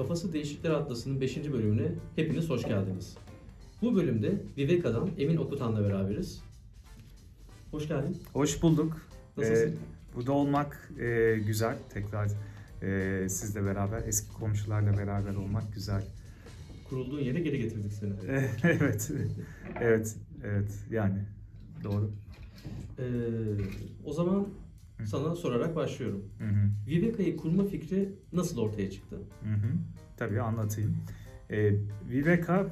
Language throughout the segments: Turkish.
Kafası Değişikler Atlası'nın 5. bölümüne hepiniz hoş geldiniz. Bu bölümde Viveka'dan Emin Okutan'la beraberiz. Hoş geldin. Hoş bulduk. Nasılsın? Ee, burada olmak e, güzel. Tekrar e, sizle beraber, eski komşularla beraber olmak güzel. Kurulduğun yere geri getirdik seni. evet, evet, evet. Yani doğru. Ee, o zaman sana sorarak başlıyorum. Hı hı. Viveka'yı kurma fikri nasıl ortaya çıktı? Hı hı. Tabii anlatayım. Ee, Viveka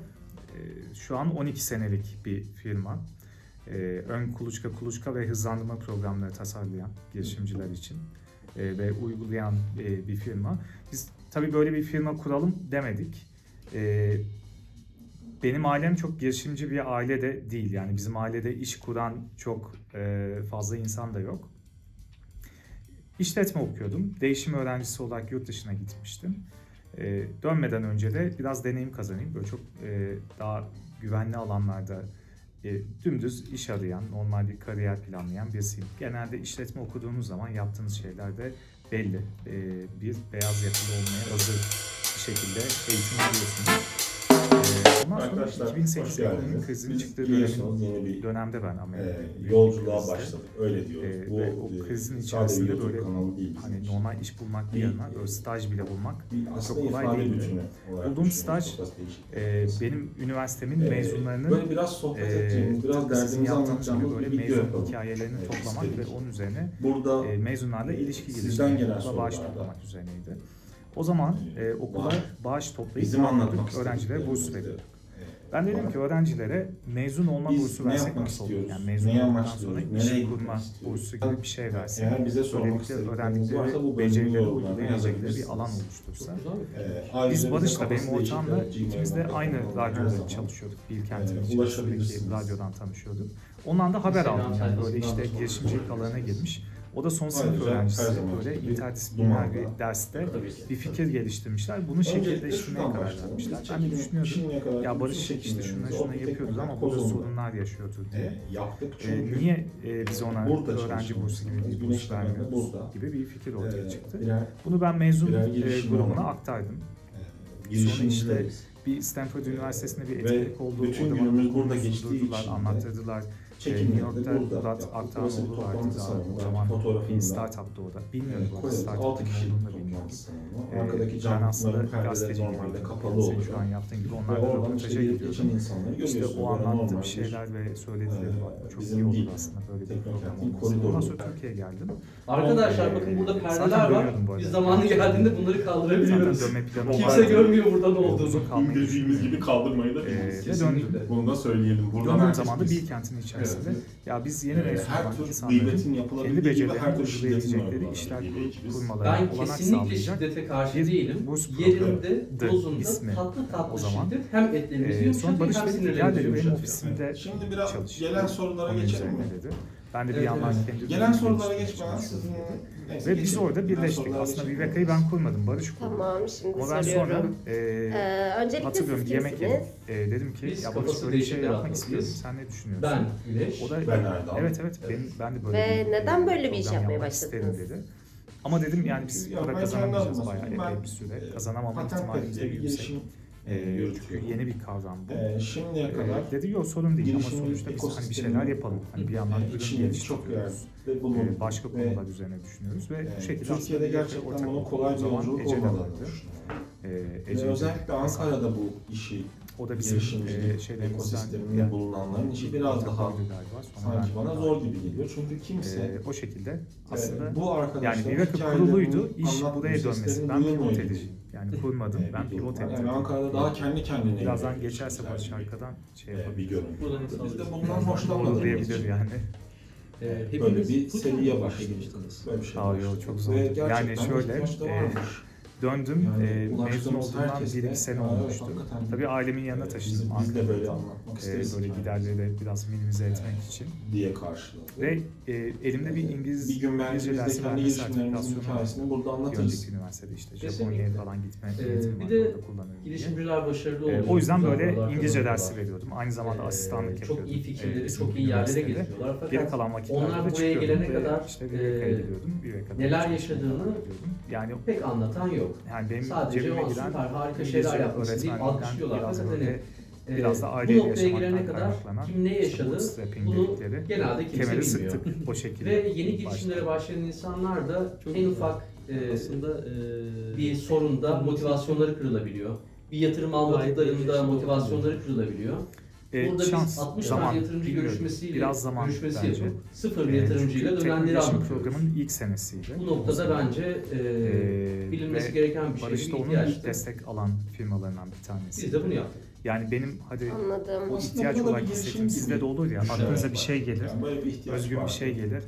e, şu an 12 senelik bir firma. Ee, ön kuluçka, kuluçka ve hızlandırma programları tasarlayan girişimciler için e, ve uygulayan e, bir firma. Biz tabii böyle bir firma kuralım demedik. Ee, benim ailem çok girişimci bir aile de değil. Yani bizim ailede iş kuran çok e, fazla insan da yok. İşletme okuyordum. Değişim öğrencisi olarak yurt dışına gitmiştim. Ee, dönmeden önce de biraz deneyim kazanayım. Böyle çok e, daha güvenli alanlarda e, dümdüz iş arayan, normal bir kariyer planlayan birisiyim. Genelde işletme okuduğunuz zaman yaptığınız şeyler de belli. E, bir beyaz yakalı olmaya hazır bir şekilde eğitim alıyorsunuz. E, ondan sonra Arkadaşlar 2008 hoş ekonomik Biz çıktığı dönemin yeni bir dönemde ben e, Amerika'da yolculuğa krizde, başladık. Öyle diyoruz. e, Bu ve o e, krizin sadece içerisinde YouTube böyle kanalı değil hani normal iş bulmak bir yana böyle staj bile bulmak bir çok kolay olarak Bulduğum staj, e, benim üniversitemin E, mezunlarının böyle biraz sohbet e, edeceğimiz, biraz derdimizi anlatacağımız böyle bir video mezun yapalım. hikayelerini e, toplamak ve onun üzerine Burada e, mezunlarla e, ilişki geliştirmek, bağış toplamak üzerineydi. O zaman e, okula Bağış- toplayıp bizim anlatmak öğrencilere burs veriyorduk. Ben dedim ki öğrencilere mezun olma Biz bursu ne versek yapmak nasıl olur? istiyoruz? Yani mezun Neyi olduktan amaçlıyoruz? sonra Nereye iş gitmek kurma istiyoruz? bursu gibi bir şey versek. Eğer bize sormak Böylelikle istedikleriniz varsa öğrendikleri bu becerileri bölümün yorumlarına uygulayabilecekleri bir alan oluştursa. Biz bize Barış'la benim ortağımla ikimiz de aynı radyoda çalışıyorduk. Bilkent'in içerisindeki ulaşabilirsiniz. radyodan tanışıyorduk. Ondan da haber aldım yani böyle işte sorun girişimcilik alanına girmiş. O da son sınıf Ayrıca her öğrencisi. zaman Böyle bir interdisipliner bir derste Tabii ki. bir fikir geliştirmişler. Bunu şuradan karar vermişler. Ben de düşünüyordum. Ya Barış işte şuna çekimlerimizi şuna yapıyoruz ama burada sorunlar yaşıyordur diye. e, yaptık Ee, çünkü niye e, biz ona burada öğrenci bursu gibi bir lazım. burs Güneş temelde vermiyoruz burada. gibi bir fikir ortaya e, çıktı. birer Bunu ben mezun birer e, girişim grubuna olan- aktardım. e, işte girişimcileriz. Bir Stanford Üniversitesi'nde bir etkinlik oldu. bütün Orada günümüz bana burada konuyu geçtiği için de anlattırdılar. New Çekimleri de York'ta burada Murat yaptık. Burası bir toplantı daha. salonu. Zaman bir fotoğrafını da startup'tı o da. Bilmiyorum e, bu startup 6 ne kişilik da toplantı bilmiyorum. salonu. Ee, Arkadaki camların perdeleri normalde kapalı Senin şu an yaptığın gibi Ve onlarla oradan işte röportaja gidiyordum. insanları İşte o anlattığım normal bir- şeyler ve söyledileri Ee, bak çok iyi oldu aslında böyle bir program olması. Ondan sonra Türkiye'ye geldim. Arkadaşlar Ee, bakın burada perdeler var. Biz zamanı geldiğinde bunları kaldırabiliyoruz. Kimse görmüyor burada ne olduğunu. Dediğimiz gibi kaldırmayı da Ee, biliriz. ve döndüm. Bunu da söyleyelim. Buradan Döndüğüm zaman da biz- Bilkent'in içerisinde Evet. ya biz yeni Ee, mezun her olan insanların kendi becerilerini uygulayabilecekleri işler bir ekibiz. kurmalarına Ben olanak kesinlikle sağlayacak. şiddete karşı bir değilim. Yerinde, dozunda, ismi tatlı tatlı o zaman. şiddet hem etlerimizi Ee, Barış hem sinirlerimizi yumuşatıyor. Şimdi biraz gelen sorulara geçelim mi? dedi. Ben de bir Evet, yandan evet. kendi Gelen sorulara geçmeden sizin... Neyse, Ve biz geçelim. orada Gelen birleştik. Aslında geçelim. Viveka'yı ben kurmadım. Barış kurdu. Tamam şimdi Ama ben sonra soruyorum. e, Ee, öncelikle hatırlıyorum siz yemek yedim. E, dedim ki Biz ya Barış böyle bir şey yapmak istiyorum. Sen ne düşünüyorsun? Ben Güneş. O da Ben Erdal. evet evet ben, ben de böyle Ve bir, neden böyle bir iş yapmaya başladınız? dedi. Ama dedim yani biz Ya para kazanamayacağız bayağı epey bir süre. e, Kazanamama ihtimalimiz de bir yüksek. E, e, çünkü yürütüyorum. yeni bir kavram bu. E, şimdiye kadar Ee, dedi yok sorun değil ama sonuçta biz hani bir şeyler yapalım. Hani bir yandan e, ürün geliştiriyoruz. Ee, bulunduk. başka Ve, konular üzerine düşünüyoruz ve e, bu şekilde Türkiye'de gerçekten bunun kolay bir yolculuk olmadığını düşünüyorum. Ee, Ve Ece özellikle Ankara'da bu işi o da bizim e, şeylerimizden ekosisteminde bulunanların işi biraz daha galiba. Sanki bana zor gibi geliyor. Çünkü kimse Ee, o şekilde e, aslında bu arkadaşların yani hikayelerini kuruluydu, iş buraya dönmesi. seslerini Ben Yani kurmadım, E, ben bir pivot var. ettim. Yani Ankara'da daha kendi kendine Birazdan geçerse işler Barış arkadan şey e, bir yapabilir. görüntü. Buradan Biz de bundan hoşlanmadığımız Diyebilir için yani. Ee, böyle bir seriye başladık. geçtiniz. Böyle bir şey Aa, yo, başladık. çok zor. Ve Yani şöyle, ihtiyaç da e, varmış. Döndüm, Yani e, mezun olduğumdan bir de, iki sene "Aa, olmuştu. Tabii ailemin e, yanına biz- taşındım. Biz de böyle anlatmak E, isteriz. böyle giderleri de biraz minimize etmek için. diye karşıladı. Ve e, elimde bir İngiliz bir gün İngilizce biz de dersi kendi girişimlerimizin hikayesini burada anlatırız. Üniversitede işte. Japonya'ya falan gitme Ee, eğitimi bir de. Girişimciler başarılı E, oluyor. o yüzden böyle İngilizce dersi veriyordum. Aynı zamanda Ee, asistanlık yapıyordum. Çok iyi fikirleri, e, çok iyi yerlere getiriyorlar. Geri kalan vakitlerde onlar de buraya çıkıyordum gelene kadar, işte e, gidiyordum. Neler yaşadığını. Yani pek anlatan yok. Yok. Yani benim Sadece cebime o giren süper harika şeyler yapmışsın deyip alkışlıyorlar. biraz Fakat hani, e, biraz da bu aileyle noktaya gelene kadar kim ne yaşadı bunu genelde kimse kemeri bilmiyor. sıktık o şekilde. Ve yeni girişimlere başlayan insanlar da Çok en güzel. ufak e, Aslında e, bir sorunda motivasyonları kırılabiliyor. Bir yatırım almadıklarında şey motivasyonları kırılabiliyor. E, Burada şans, biz 60 zaman, tane yatırımcı bilmiyorum. görüşmesiyle biraz zaman görüşmesi bence. yapıp sıfır bir E, yatırımcıyla çünkü dönenleri anlatıyoruz. programının ilk senesiydi. Bu noktada bence e, Ee, bilinmesi gereken bir şey, Barış da onun ilk destek alan firmalarından bir tanesi. Biz de bunu yaptık. Yani benim hadi Anladım. o ihtiyaç olarak hissettiğim sizde de olur ya. Evet, Aklınıza bir şey gelir. Özgün var. bir şey gelir.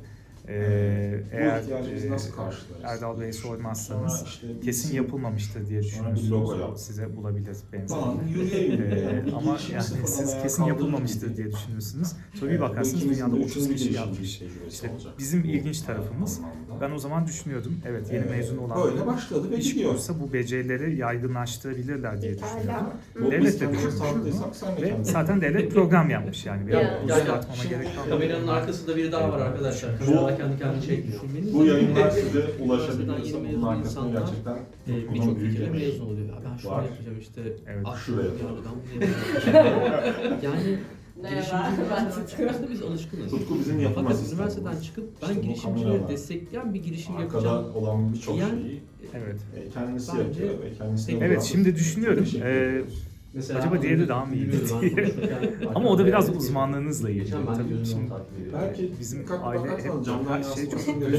Ee, bu eğer ihtiyacı biz e, nasıl karşılarız? Erdal Bey'e sormazsanız Sonra işte kesin bizim yapılmamıştır diye Sonra bir düşünüyorsunuz. logo size bulabilir benzer. falan. Ee, Yani bir ama yani siz kesin yapılmamıştır diye düşünürsünüz. Sonra bir bu bakarsınız dünyada de 30 üçüncü kişi yapmış. tecrübesi İşte bizim Bu ilginç tarafımız ben o zaman düşünüyordum. Evet yeni Ee, mezun olan Böyle başladı ve iş gidiyor. kursa bu becerileri yaygınlaştırabilirler diye düşünüyorum. Pekala. Bu Devlet biz de kendimiz düşünmüş sağladıysak sen de Ve kendin. zaten devlet program yapmış yani. Benim Ya. Yani gerek kalmadı. Kameranın arkasında biri daha var arkadaşlar. Kameralar kendi kendini çekmiyor. Bu yayınlar size ulaşabiliyorsa bunun arkasında insanlar, gerçekten e, çok birçok emek mezun oluyor. Ben şunu var. yapacağım işte. Evet. ah, Şuraya ya ben bunu yani Merhaba, ben Tutku. Aslında biz alışkınız. Tutku bizim yapılması Fakat üniversiteden çıkıp ben İşte girişimcileri destekleyen bir girişim Arkada yapacağım. olan birçok Yani- şeyi Evet. e, kendisi Bence- yapıyor ve kendisi Evet şimdi düşünüyorum. Ee, Mesela Acaba diğeri daha mı iyiydi diye. ama o da biraz uzmanlığınızla ilgili. De Tabii şimdi. Belki bizim aile hep camdan her şey çok bir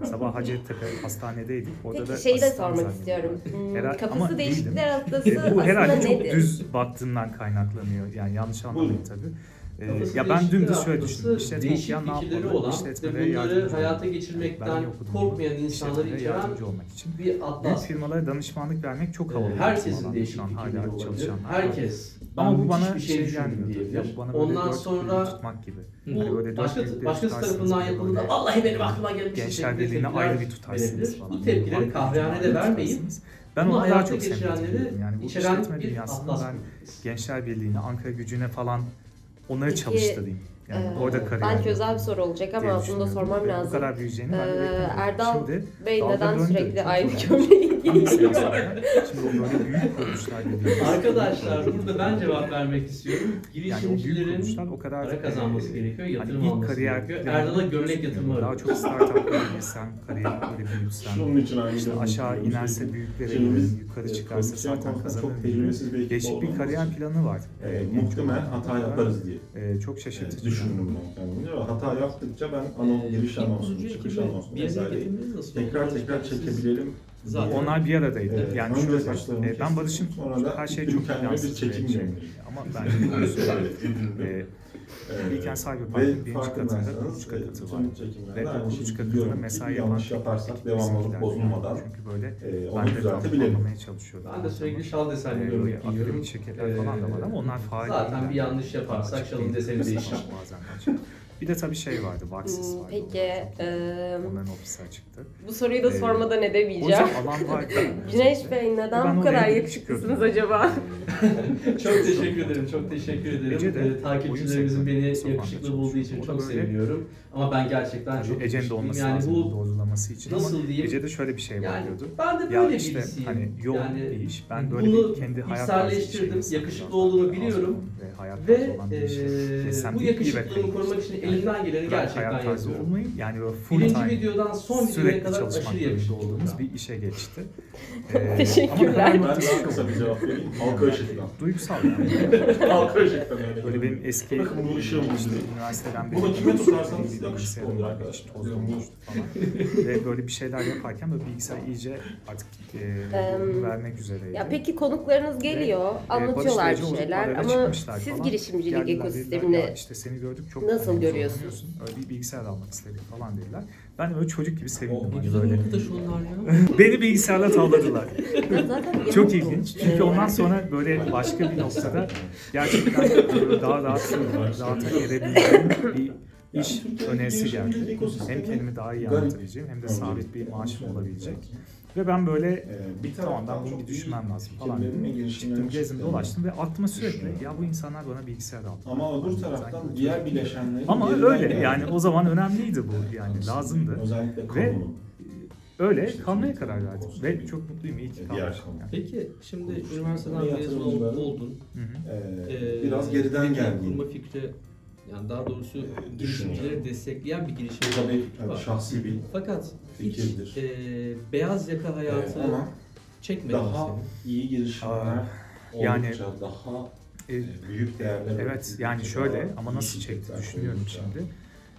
ben sabah Hacettepe hastanedeydik. Orada da Peki şeyi de sormak istiyorum. Hmm, Herhalde- ama kafası değişikler hastası E, bu herhalde çok düz baktığından kaynaklanıyor. Yani yanlış anlamayın tabii. Ee, Kafası ya ben dümdüz şöyle düşündüm. İşletme değişik okuyan ne yapmalı? olan İşletmede ve bunları hayata geçirmekten korkmayan insanları içeren olmak için. bir Büyük atlas. firmalara danışmanlık vermek çok havalı. Ee, bir Herkesin değişik fikirleri olabilir. Herkes. Ama bu bana bir şey, şey bu bana Ondan sonra büyük tutmak gibi. bu Hani böyle başka, başkası tarafından yapıldığında vallahi benim aklıma gelmiş Gençler tepkiler ayrı bir tutarsınız falan. Bu tepkileri kahvehanede vermeyin. Ben ona daha çok duyuyorum. Yani bu işletme bir dünyasında ben. Gençler Birliği'ne, Ankara gücüne falan onları Peki, çalıştırayım. Yani Ee, orada kariyer Belki özel bir soru olacak ama bunu da sormam Ve Bu lazım. kadar büyüyeceğini ben de Ee, beklemiyordum. Erdal Şimdi Bey neden döndü. sürekli aynı gömleği giyiyor? Şimdi o böyle büyük kuruluşlar. Arkadaşlar burada ben cevap vermek istiyorum. Yani o büyük Girişimcilerin kuruluşlar o kadar para kazanması e, gerekiyor, yatırım hani alması kariyer gerekiyor. Erdal'a gömlek yatırımı Daha var. çok startuplara girsen, kariyer böyle büyütsen, Şunun için aynı işte aşağı inerse büyüklere gelir, yukarı e, çıkarsa prodüksiyon zaten konusunda çok kazanır. tecrübesiz bir ekip Değişik bir kariyer planı var. e, muhtemelen hata yaparız diye çok şaşırtıcı. Düşündüm ben kendimce hata yaptıkça ben anons, giriş İlk anonsunu, çıkış anonsunu oldu? tekrar tekrar çekebilelim. Zaten. Onlar bir aradaydı. Evet, yani önce şöyle, e, ben Barış'ın her şey çok plansız ve şey. Ama bence konusu Şöyle edindim. e, Ee, Bilken Cyberpunk'ın birinci katında kuluçka katı var. Ve aynı kuluçka katında mesai yapan yanlış yaparsak devamlılık bozulmadan Çünkü böyle e, onu ben de düzeltebilelim. anlamaya çalışıyordum. Ben de sürekli şal desenli Ee, gömlek giyiyorum. akademik şirketler falan da var ama onlar faal Zaten bir yanlış yaparsak şalın deseni değişir. Bazen açık. Bir de tabii şey vardı, Vaxis Hmm, vardı. Peki, e, Onların ofisi açıktı. bu soruyu da Ee, sormadan O edemeyeceğim. yüzden alan vardı. Güneş Bey neden Ben bu oraya kadar gidip yakışıklısınız çıkıyordum. acaba? Çok teşekkür ederim, çok teşekkür ederim. Ece de Ee, takipçilerimizin beni yakışıklı bulduğu için O da çok böyle- seviniyorum. Ama ben gerçekten çok Ece'nin de yakışıklıyım. olması Yani lazım bu doğrulaması için nasıl ama diyeyim? Ece'de şöyle bir şey var yani diyordu. ben de Ya böyle işte birisiyim. hani yoğun yani bir iş. Ben böyle bunu bir kendi hayat tarzı bir içselleştirdim, şeyle sanırım yakışıklı olduğunu biliyorum. Ve hayat Ve tarzı olan bir işi. eee, Ve sen bu bir iyi yakışıklığımı bekleyin. korumak için elimden geleni gerçekten yapıyorum. olmayı yani böyle full Birinci time videodan son videoya sürekli kadar çalışmak aşırı yakışıklı olduğumuz bir işe geçti. Ee, Teşekkürler. ama Ben daha kısa bir cevap vereyim. Halka ışıktan. duygusal yani. Halka ışıktan öyle. Böyle benim eski Bakın bu ışığım işte üniversiteden Bunu beri kime böyle tutarsanız bir yakışıklı olur arkadaşlar. Ve böyle bir şeyler yaparken böyle bilgisayar iyice artık e, vermek üzereydi. Ya peki konuklarınız geliyor, e, anlatıyorlar bir şeyler ama siz girişimcilik ekosistemini "Ya işte seni gördük çok nasıl hani seviyorsun. Öyle bir bilgisayar almak istedik falan dediler. Ben de böyle çocuk gibi sevindim. Oh, ne hani güzel arkadaş onlar ya. Beni bilgisayarla tavladılar. Çok ilginç. Çünkü ondan sonra böyle başka bir noktada gerçekten daha rahat, rahata erebildiğim bir iş önerisi geldi. Hem kendimi daha iyi anlatabileceğim hem de sabit bir maaşım olabilecek. Ve ben böyle ee, bir tamam bunu bir düşünmem lazım falan. Çıktım gezdim dolaştım ve aklıma sürekli ya bu insanlar bana bilgisayar aldı. Ama öbür yani taraftan diğer bileşenleri Ama öyle geldi. yani o zaman önemliydi bu yani lazımdı. Özellikle ve. Öyle işte kalmaya karar verdim ve çok mutluyum iyi ki e, kalmışım. Yani. Peki şimdi üniversiteden mezun oldun. Ee, ee, biraz geriden geldin. Kurma fikri yani daha doğrusu ee, girişimcileri destekleyen bir girişim Tabii, yani şahsi bir Fakat fikirdir. hiç e, beyaz yaka ee, hayatı Ee, çekmedi daha mesela. iyi girişimler yani- daha e, e, büyük değerler Evet yani şöyle ama nasıl çekti düşünüyorum kurulacak. şimdi.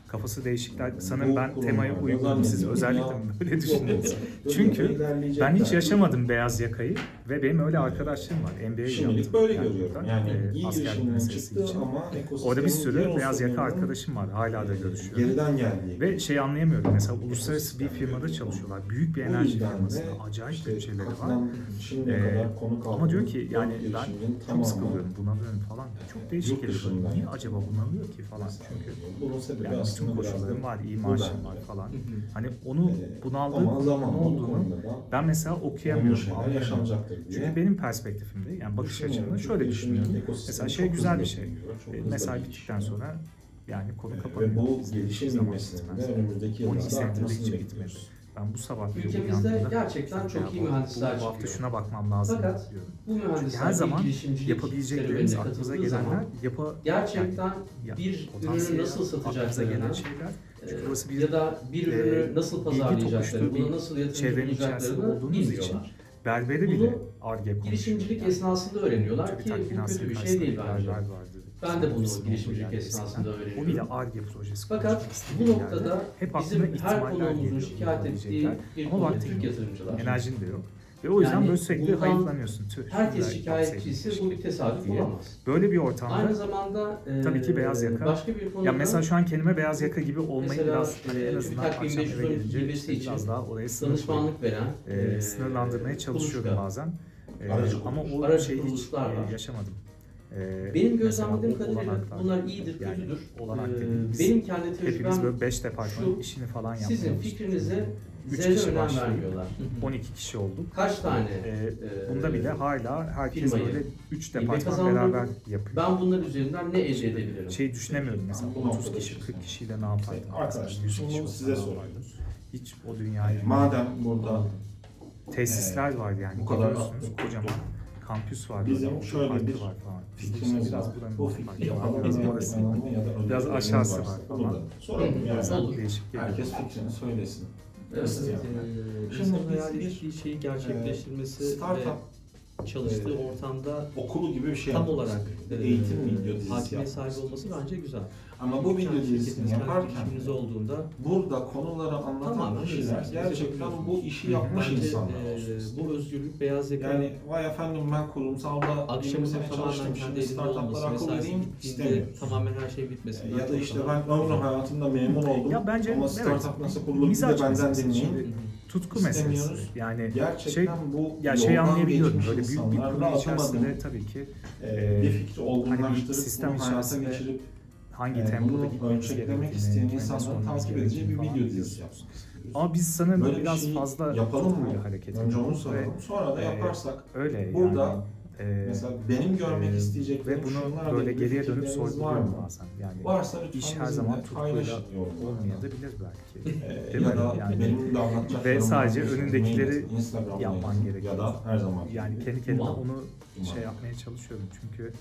Kafası değişikler. Sanırım ben kurumlarda temaya uygun siz özellikle böyle düşündünüz. Böyle Çünkü Ben hiç yaşamadım beyaz yakayı. Ve benim öyle arkadaşlarım var. NBA Şimdilik böyle yani görüyorum. Yani e, iyi girişimlerin çıktı için. ama Orada bir sürü beyaz yaka arkadaşım var. Hala da görüşüyorum. Geriden geldi. Ve şey anlayamıyorum. Mesela uluslararası bir firmada çalışıyorlar. Büyük bir enerji firmasında. Acayip işte bütçeleri var. Ee, ama diyor ki yani ben çok sıkılıyorum. Bunalıyorum falan. Çok değişik geliyor. Niye acaba bunalıyor ki falan. Çünkü yani bütün koşullarım var. iyi maaşım var falan. Hani onu bunaldığım ne olduğunu ben mesela okuyamıyorum. Yaşanacaktır. Çünkü benim perspektifimde yani bakış açımda şöyle düşünüyorum. Mesela şey güzel bir şey. E, mesai bittikten sonra yani konu kapanıyor. Ve bu gelişim ümmetinde önümüzdeki yıllarda 12 senedir hiç gitmedi. Ben bu sabah ülkemizde gerçekten çok iyi mühendisler çıkıyor. Bu hafta şuna bakmam lazım Fakat diyorum. bu mühendisler Çünkü her zaman yapabileceklerimiz aklımıza gelenler yapa, gerçekten yani, bir ürünü nasıl satacaklarına e, çünkü burası bir, ya da bir e, ürünü nasıl pazarlayacaklarını, bunu nasıl yatırımcı olacaklarını bilmiyorlar berberi Bunu bile arge girişimcilik yani. esnasında öğreniyorlar Tabii ki bu kötü bir şey değil bence. Ben de bunu girişimcilik esnasında öğreniyorum. O bile ARGE projesi. Fakat bu noktada hep bizim her konuğumuzun şikayet ettiği bir konu Türk yatırımcılar. Enerjin de yok. Ve o yüzden yani böyle sürekli hayıflanıyorsun. Herkes şikayetçisi bu bir tesadüf diye. olamaz. Böyle bir ortamda Aynı zamanda e, tabii ki beyaz yaka. Başka bir konuda, ya mesela şu an kelime beyaz yaka gibi olmayı mesela, biraz hani en e, azından akşam eve gelince işte için biraz daha orayı danışmanlık veren e, e sınırlandırmaya çalışıyorum bazen. E, ama o aracı şeyi hiç e, yaşamadım. E, benim gözlemlediğim kadarıyla bunlar iyidir, yani, kötüdür. Olanak ee, benim kendi tecrübem Hepimiz böyle 5 departman işini falan yapmıyoruz. Sizin fikrinize 3 Zerre kişi önem 12 kişi olduk. Kaç tane? Ee, e, bunda bile hala herkes böyle 3 departman kazandım. beraber yapıyor. Ben bunlar üzerinden ne elde şey, edebilirim? Şey düşünemiyorum mesela Bu 30 kişi, 40 kişiyle ne yapardım? Şey, arkadaşlar bunu size ne sorayım. Hiç o dünyayı... Madem burada Tesisler ee, var yani. Bu kadar kadar kocaman. Kampüs var. Bizim böyle, şöyle parkı bir var falan. fikrimiz biraz var, buranın var, biraz aşağısı var falan. Soralım yani. Olur. Değişik. Herkes fikrini söylesin. Evet. evet. Ee, Şimdi hayal ettiği şeyi gerçekleştirmesi startup ve çalıştığı ortamda okulu gibi bir şey tam olarak e, eğitim e, video hakimiyet sahibi olması bence güzel. Ama bu video dizisini yaparken olduğunda burada konuları anlatan tamam, kişiler gerçekten bu işi yapmış Bence, insanlar. E, bu özgürlük beyaz yaka. Yani vay efendim ben kurumsalda akşam sene çalıştım şimdi startuplara akıl vereyim istemiyorum. Tamamen her şey bitmesin. E, ya da işte ben ömrü hayatımda memur oldum. Ya bence ama startup evet, nasıl kurulur bir de benden dinleyin tutku meselesi. Yani şey, gerçekten şey, bu ya şey anlayabiliyorum. Böyle büyük bir kurulu içerisinde tabii ki e, bir fikri olgunlaştırıp hani bir sistem bunu hayata geçirip hangi yani tempoda gitmemiz gerektiğini isteyen insanların takip edeceği bir video dizisi yapsın. Ama biz sanırım Böyle biraz bir fazla yapalım mı? hareket Önce onu soralım. Ve, sonra da e, yaparsak e, öyle burada yani, e, mesela benim görmek e, isteyecek ve bunu böyle geriye dönüp sorguluyorum bazen. Yani varsa iş her zaman tutkuyla olmayabilir belki. e, ya mi? da yani, benim de anlatacaklarım ve sadece önündekileri yapman gerekiyor. Ya da her zaman. Yani kendi kendine onu şey yapmaya çalışıyorum çünkü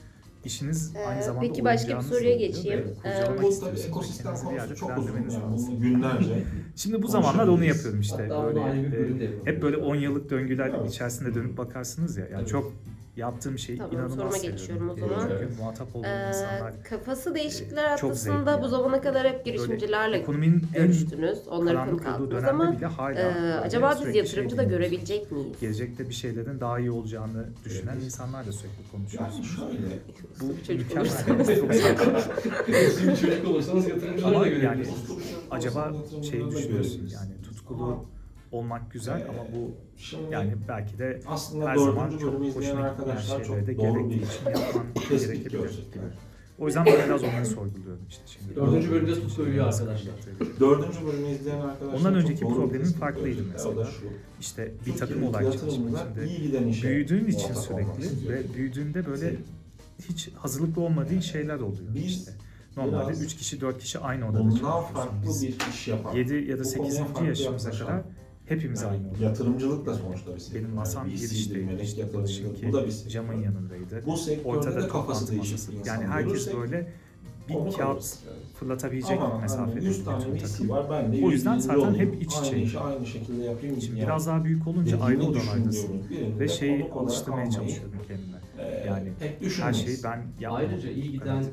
işiniz ee, aynı zamanda Peki başka bir soruya geçeyim. Ee, ekosistem konusu çok uzun yani. Günlerce. Şimdi bu zamanlar onu yapıyorum işte. Hatta böyle, e, hep böyle 10 yıllık döngüler evet. içerisinde dönüp bakarsınız ya. Yani evet. çok yaptığım şey tamam, inanılmaz soruma geçiyorum o zaman. Çünkü muhatap olduğum ee, insanlar. Kafası e, değişikler atlasında bu zamana kadar hep girişimcilerle Böyle, ekonominin görüştünüz. Onları konu kaldınız ama bile hala e, acaba biz şey yatırımcı şey da görebilecek miyiz? Gelecekte bir şeylerin daha iyi olacağını düşünen evet. insanlarla sürekli konuşuyoruz. Yani şöyle. Bu mükemmel. çocuk olursanız yatırımcılarla görebilirsiniz. Yani, acaba şeyi düşünüyorsun yani tutkulu olmak güzel ee, ama bu şimdi yani belki de aslında her zaman çok hoşuna arkadaşlar çok de doğru bir için yapman gerekebilir. O yüzden ben biraz onları sorguluyorum işte şimdi. Dördüncü bölümde su koyuyor arkadaşlar. Dördüncü bölümü izleyen arkadaşlar Ondan önceki problemin farklıydı mesela. İşte bir takım olarak çalışmak içinde. Büyüdüğün için sürekli ve büyüdüğünde böyle hiç hazırlıklı olmadığın şeyler oluyor işte. Normalde 3 kişi 4 kişi aynı odada çalışıyorsun. Biz 7 ya da 8. yaşımıza kadar hepimiz yani aynı odada. Yatırımcılık da sonuçta bir sektör. Benim masam Yani girişteydi. melek İşte yatırımcılık, bu da bir sektör. camın yanındaydı. Bu sektörde Ortada de kafası değişik bir Yani insan herkes görürsek böyle bir kağıt yani. fırlatabilecek Ama mesafede hani 100 tane VC takım. var ben de O yüzden 100 zaten olayım. hep iç Aynı içeyim. işi aynı şekilde yapayım. Şimdi yani. biraz daha büyük olunca ayrı odalardasın. Ve şeyi alıştırmaya çalışıyorum kendime. e, Yani Her şeyi ben yapmam. Ayrıca iyi giden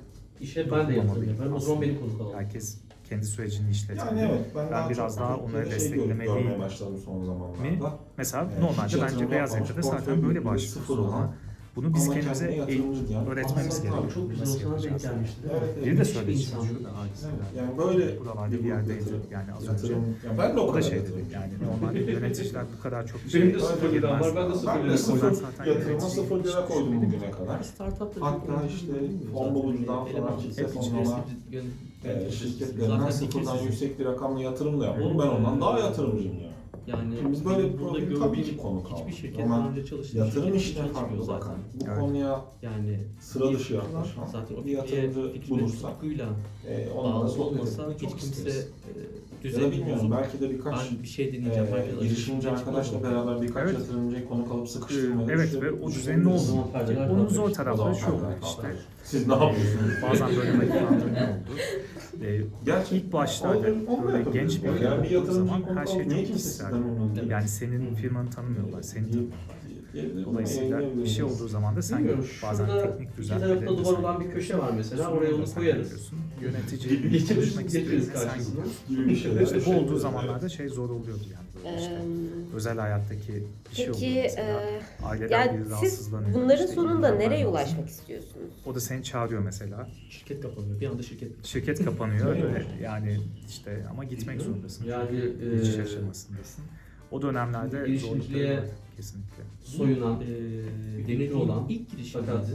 işe ben de yatırım yaparım. O zaman beni konuk alalım. Herkes kendi sürecini işletiyor. Yani evet ben, daha biraz daha Türkiye'de onları şey desteklemeliyim. görmeye başladım son zamanlarda. Mesela Evet, hiç normalde bence beyaz yakada zaten böyle olan ama bunu biz ama kendimize diyen- öğretmemiz gerekiyor. Çok güzel sana denk gelmişti. değil mi? Evet, evet. Biri de söyledi şimdi yani böyle Buralarda bir yerdeydi yani az önce. yatırım, ya ben de o O da kadar şey dedi yatırım. yani normalde yöneticiler bu kadar çok Benim de şey sıfır liram var. Ben de sıfır Ben var. Zaten yatırıma sıfır lira koydum bugüne kadar. Hatta işte fon bulucudan falan hisse fonlama e, şirketlerine sıfırdan yüksek bir rakamla yatırım da yapmadım. Ben ondan daha yatırımcıyım ya. Yani Şimdi biz böyle bir burada tabii ki konu kaldı. Hiçbir şirket Ama daha önce çalıştığı Yatırım şirket işine çalışmıyor farklı zaten. bakan, bu Evet. konuya Yani sıra dışı yaklaşan zaten o bir fikriye, yatırımcı fikrine bulursak tutkuyla e, onunla bağlı olmasa etmeyi hiç çok kimse isteriz. e, Ya da düzeni bilmiyorum bozup belki de birkaç ben bir şey deneyeceğim. e, girişimci arkadaşla beraber birkaç Evet. yatırımcıyı konuk alıp Ee, sıkıştırmaya Evet ve o düzenin O zaman oldu. perdeler Onun zor zaman şu işte. Siz ne yapıyorsunuz? Bazen böyle hayıflandığım Ee, Gerçekten ilk onu da böyle genç bir Yani bir zaman her şey çok kişisel. Yani senin firmanı tanımıyorlar, seni tanımıyorlar. Dolayısıyla bir şey olduğu zaman da sen bazen teknik iki düzenlemeleri tarafta duvar olan bir köşe var mesela. Oraya onu koyarız. Yönetici getiririz istediğinde sen gidiyorsun. İşte bu olduğu zamanlarda şey zor oluyordu yani. Böyle işte Eee, özel hayattaki bir şey Peki oluyor mesela. Aileden yani biri siz rahatsızlanıyor. bunların işte sonunda nereye lazım. ulaşmak istiyorsunuz? O da seni çağırıyor mesela. Şirket kapanıyor. Bir anda şirket Şirket kapanıyor Öyle yani işte ama gitmek zorundasın. Yani, Çünkü geçiş eee, aşamasındasın. O dönemlerde zorlukları var kesinlikle. soyunan, e, Fikri olan, ilk girişimde fakat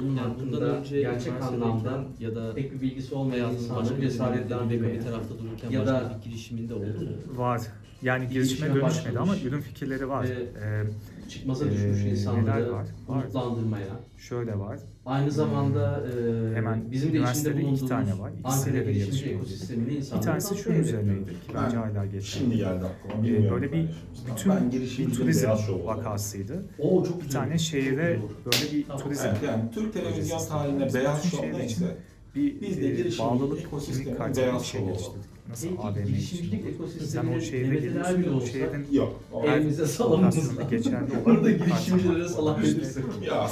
bunun yani bundan önce gerçek anlamda ya da pek bir bilgisi olmayan insanların cesaretlendirmeye bir tarafta dururken ya başka da- bir girişiminde oldu mu? Var. Yani girişime dönüşmedi ama ürün fikirleri var. Ve Ee, çıkmaza düşmüş Eee, insanları? Var. umutlandırmaya, şöyle var. Aynı zamanda eee, Hemen bizim de içinde üniversitede iki bulunduğumuz tane var. İkisiyle Ankara de girişimci yarışmaya ekosistemini Bir insanlara tanesi ederim. üzerineydi ki bence hala geçerli. Şimdi geldi aklıma. Ee, Bilmiyorum böyle ben bir şimdi. bütün ben bir turizm beyaz oldum. vakasıydı. Oo çok Bir güzel. tane şehire Olur. böyle bir Tamam. turizm Evet, yani Türk televizyon tarihinde beyaz bütün şov şehir için neyse bir Biz de e, girişimcilik bağlılık ekosisteminin kimlik kartı beyaz şey şovu geliştirdik. Nasıl AVM girişimcilik için. Sen ekosisteminin o şehre bile o olsa şehrin yok. O- her elimize geçerli olan Orada bir girişimcilere var. salam verirsek. Ya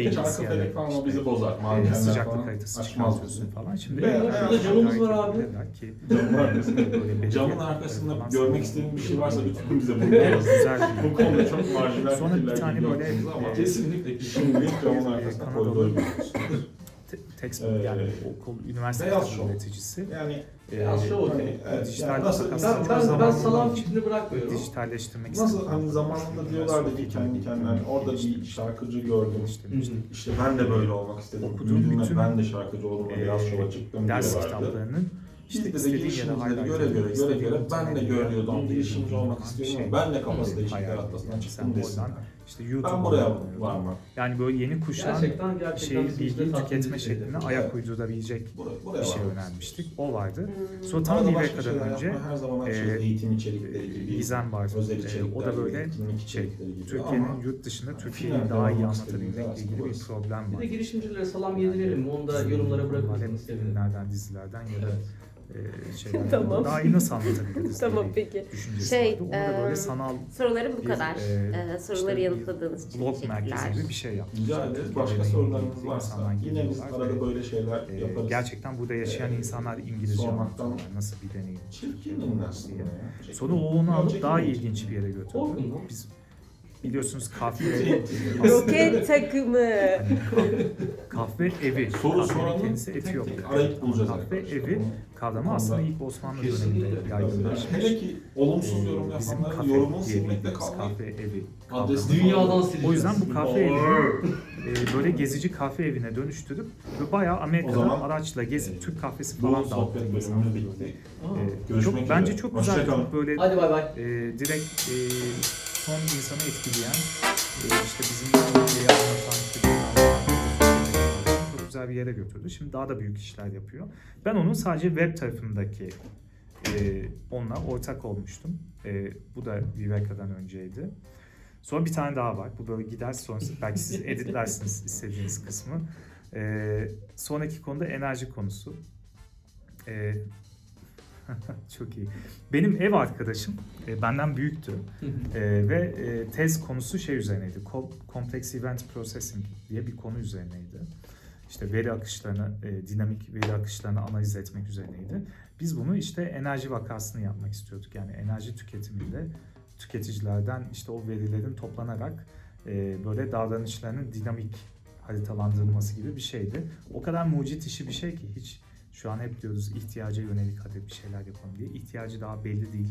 ilgisi Çarkıfelek yani. falan o İşte, bizi bozar. e, Madenler sıcaklık falan haritası açmaz çıkartıyorsun bizi. falan. Şimdi Ve en- şurada camımız var abi. Ki, Camın arkasında, camın arkasında görmek sanırım. istediğin bir şey varsa lütfen bize bunu yazın. güzel bir Bu konuda çok marjinal Sonra bir fikirler tane geliyor böyle, ama e, kesinlikle şimdi camın arkasına Kanadalı- koridor görüyorsunuz. Te- text Ee, yani okul, üniversite üreticisi. Yani e, Beyaz şov okey. hani, evet, dijital yani nasıl Ben, ben, ben salam fikrini bırakmıyorum. dijitalleştirmek Nasıl istedim. hani zamanında diyorlardı ki kendi kendine hani orada bir şarkıcı gördüm. İşte ben de böyle olmak istedim. Okuduğum bütün, ben de şarkıcı oldum ve e, beyaz şova çıktım Ders diyorlardı. kitaplarının işte Biz de, de istediğin yere girişimcileri göre göre göre göre ben de görüyordum girişimci olmak istiyorum şey. ben de değişiklik Hayal yaratmasından çıktım Sen desinler. İşte YouTube'a Ben buraya bağlanıyordun. varmak. Yani böyle yeni kuşağın Gerçekten gerçekten şeyi bizi de bilgiyi tatmin tüketme edici. şekline ayak uydurabilecek Buraya, bir buraya şey varmak önermiştik. O vardı. Hmm. Sonra tam Arada bir başka kadar şeyler önce her zaman e. Eğitim içerikleri gibi. Gizem var. Özel E, içerikler o da gibi, böyle etkinlik şey, içerikleri gibi. Türkiye'nin Ama yurt dışında yani Türkiye'yi finalde daha iyi olmak anlatabilmekle istediğimiz ilgili bir problem Bir var. de girişimcilere salam yedirelim. Onu da yorumlara bırakırsanız Hep sevinirim. filmlerden, dizilerden ya da Evet. E, şeylerden Tamam. daha iyi nasıl anlatabiliriz? Tamam peki. Şey, vardı. Onu da böyle eee, sanal Sorularım bu bir, kadar. e, soruları işte yanıtladığınız için blog merkezi teşekkürler. gibi bir şey yaptık. Rica ederiz. Başka ilgili sorularınız varsa yine biz arada böyle şeyler e, yaparız. gerçekten burada yaşayan Ee, insanlar İngilizce anlatıyorlar. Nasıl bir deneyim? Çirkinin aslında ya. Sonra o onu alıp Çirkin daha ilginç bir yere götürdü. Biz biliyorsunuz kahve Roket takımı. kahve evi. Soru Kahvenin soranı kendisi tek tek Etiyopya. arayıp bulacağız Kahve arkadaşlar. evi kavramı aslında ilk Osmanlı döneminde Yani yaygınlaşmış. hele ki olumsuz yorum Ee, bizim yapanlar kafe yorumunu diye silmekle kalmayıp kahve evi Adres kavramı. Dünyadan sileceğiz. O yüzden bu kahve evini e, böyle gezici kahve evine dönüştürüp ve bayağı O Amerika'da zaman, araçla gezip e, Türk kahvesi bu falan sohbet bölümümüz insanlara bitti. böyle. Aa, E, Görüşmek çok, bence üzere. çok güzel, kalın. böyle Hadi bay bay. e, direkt e, son insanı etkileyen e, işte bizim Türkiye'yi anlatan çok güzel bir yere götürdü. Şimdi daha da büyük işler yapıyor. Ben onun sadece web tarafındaki e, onunla ortak olmuştum. E, bu da Viveka'dan önceydi. Sonra bir tane daha var. Bu böyle gider sonrası belki siz editlersiniz istediğiniz kısmı. E, sonraki konuda enerji konusu. E, çok iyi. Benim ev arkadaşım e, benden büyüktü E, ve e, tez konusu şey üzerineydi. Co- Complex Event Processing diye bir konu üzerineydi. İşte veri akışlarını, e, dinamik veri akışlarını analiz etmek üzerineydi. Biz bunu işte enerji vakasını yapmak istiyorduk. Yani enerji tüketiminde tüketicilerden işte o verilerin toplanarak e, böyle davranışlarının dinamik haritalandırılması gibi bir şeydi. O kadar mucit işi bir şey ki hiç şu an hep diyoruz ihtiyaca yönelik hadi bir şeyler yapalım diye. İhtiyacı daha belli değil.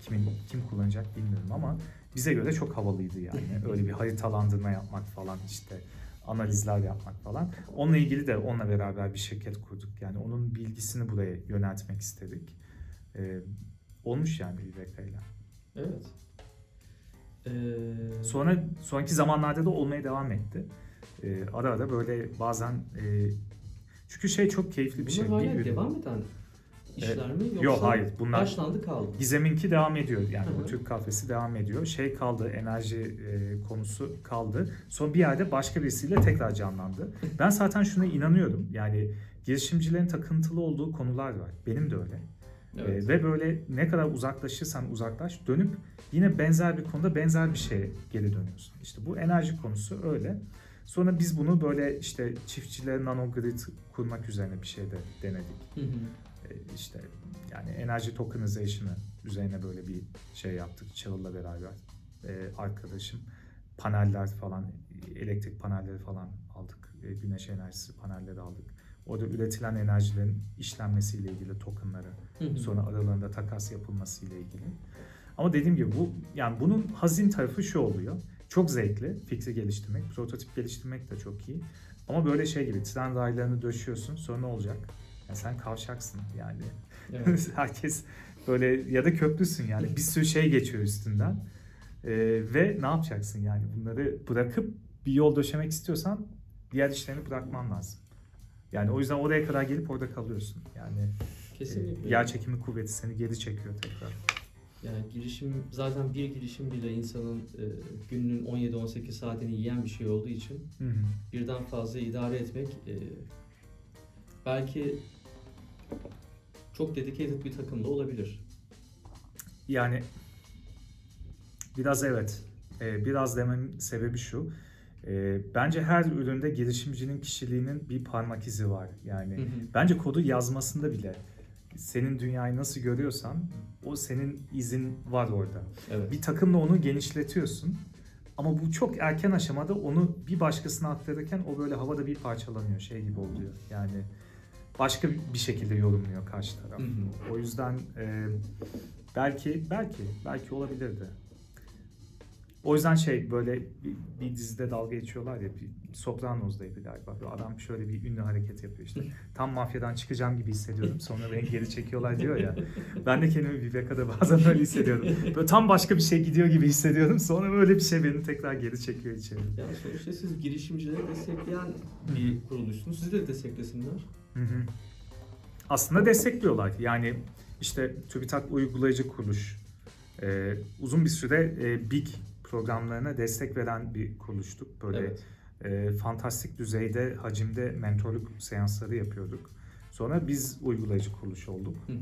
Kimin kim kullanacak bilmiyorum ama bize göre çok havalıydı yani. Öyle bir haritalandırma yapmak falan işte analizler yapmak falan. Onunla ilgili de onunla beraber bir şirket kurduk. Yani onun bilgisini buraya yöneltmek istedik. Ee, olmuş yani ile. Evet. Ee, Sonra sonraki zamanlarda da olmaya devam etti. Ee, ara ara böyle bazen e, çünkü şey çok keyifli bir bunlar şey. hala Bir ürün- devam eden işler mi? Yoksa Yok, hayır, bunlar- başlandı kaldı. Gizem'inki devam ediyor. Yani Hı hı. o Türk kafesi devam ediyor. Şey kaldı, enerji e, konusu kaldı. Sonra bir yerde başka birisiyle tekrar canlandı. Ben zaten şuna inanıyorum. Yani girişimcilerin takıntılı olduğu konular var. Benim de öyle. Evet. E, ve böyle ne kadar uzaklaşırsan uzaklaş dönüp yine benzer bir konuda benzer bir şeye geri dönüyorsun. İşte bu enerji konusu öyle. Sonra biz bunu böyle işte çiftçilere nanogrid kurmak üzerine bir şey de denedik. Hı hı. E, işte yani enerji tokenization'ı üzerine böyle bir şey yaptık Çağıl'la beraber. E, arkadaşım paneller falan, elektrik panelleri falan aldık. E, güneş enerjisi panelleri aldık. Orada üretilen enerjilerin işlenmesiyle ilgili tokenları, Hı hı. sonra aralarında takas yapılmasıyla ilgili. Ama dediğim gibi bu yani bunun hazin tarafı şu oluyor. Çok zevkli fikri geliştirmek, prototip geliştirmek de çok iyi. Ama böyle şey gibi tren raylarını döşüyorsun sonra ne olacak? Yani sen kavşaksın yani. Evet. Herkes böyle ya da köprüsün yani bir sürü şey geçiyor üstünden. Ee, ve ne yapacaksın yani bunları bırakıp bir yol döşemek istiyorsan diğer işlerini bırakman lazım. Yani o yüzden oraya kadar gelip orada kalıyorsun. Yani Kesinlikle. e, yer çekimi kuvveti seni geri çekiyor tekrar. Yani girişim zaten bir girişim bile insanın e, gününün 17-18 saatini yiyen bir şey olduğu için Hı hı. birden fazla idare etmek e, belki çok dedicated bir takımda olabilir. Yani biraz evet. Ee, biraz dememin sebebi şu. Ee, bence her üründe girişimcinin kişiliğinin bir parmak izi var. Yani Hı hı. bence kodu yazmasında bile senin dünyayı nasıl görüyorsan o senin izin var orada. Evet. Bir takımla onu genişletiyorsun. Ama bu çok erken aşamada onu bir başkasına aktarırken o böyle havada bir parçalanıyor, şey gibi oluyor. Yani başka bir şekilde yorumluyor karşı taraf. Hı hı. O yüzden e, belki belki belki olabilirdi. O yüzden şey böyle bir, bir dizide dalga geçiyorlar ya bir Sopranos'daydı galiba. Böyle adam şöyle bir ünlü hareket yapıyor işte. Tam mafyadan çıkacağım gibi hissediyorum. Sonra beni geri çekiyorlar diyor ya. Ben de kendimi Viveka'da bazen öyle hissediyorum. Böyle tam başka bir şey gidiyor gibi hissediyorum. Sonra böyle bir şey beni tekrar geri çekiyor içeri. Yani sonuçta siz girişimcileri destekleyen bir kuruluşsunuz. Sizi de desteklesinler. Hı hı. Aslında destekliyorlar. Yani işte TÜBİTAK uygulayıcı kuruluş. Ee, uzun bir süre e, BIG programlarına destek veren bir kuruluştuk. Böyle Evet. e, fantastik düzeyde, hacimde mentorluk seansları yapıyorduk. Sonra biz uygulayıcı kuruluş olduk. Hı hı.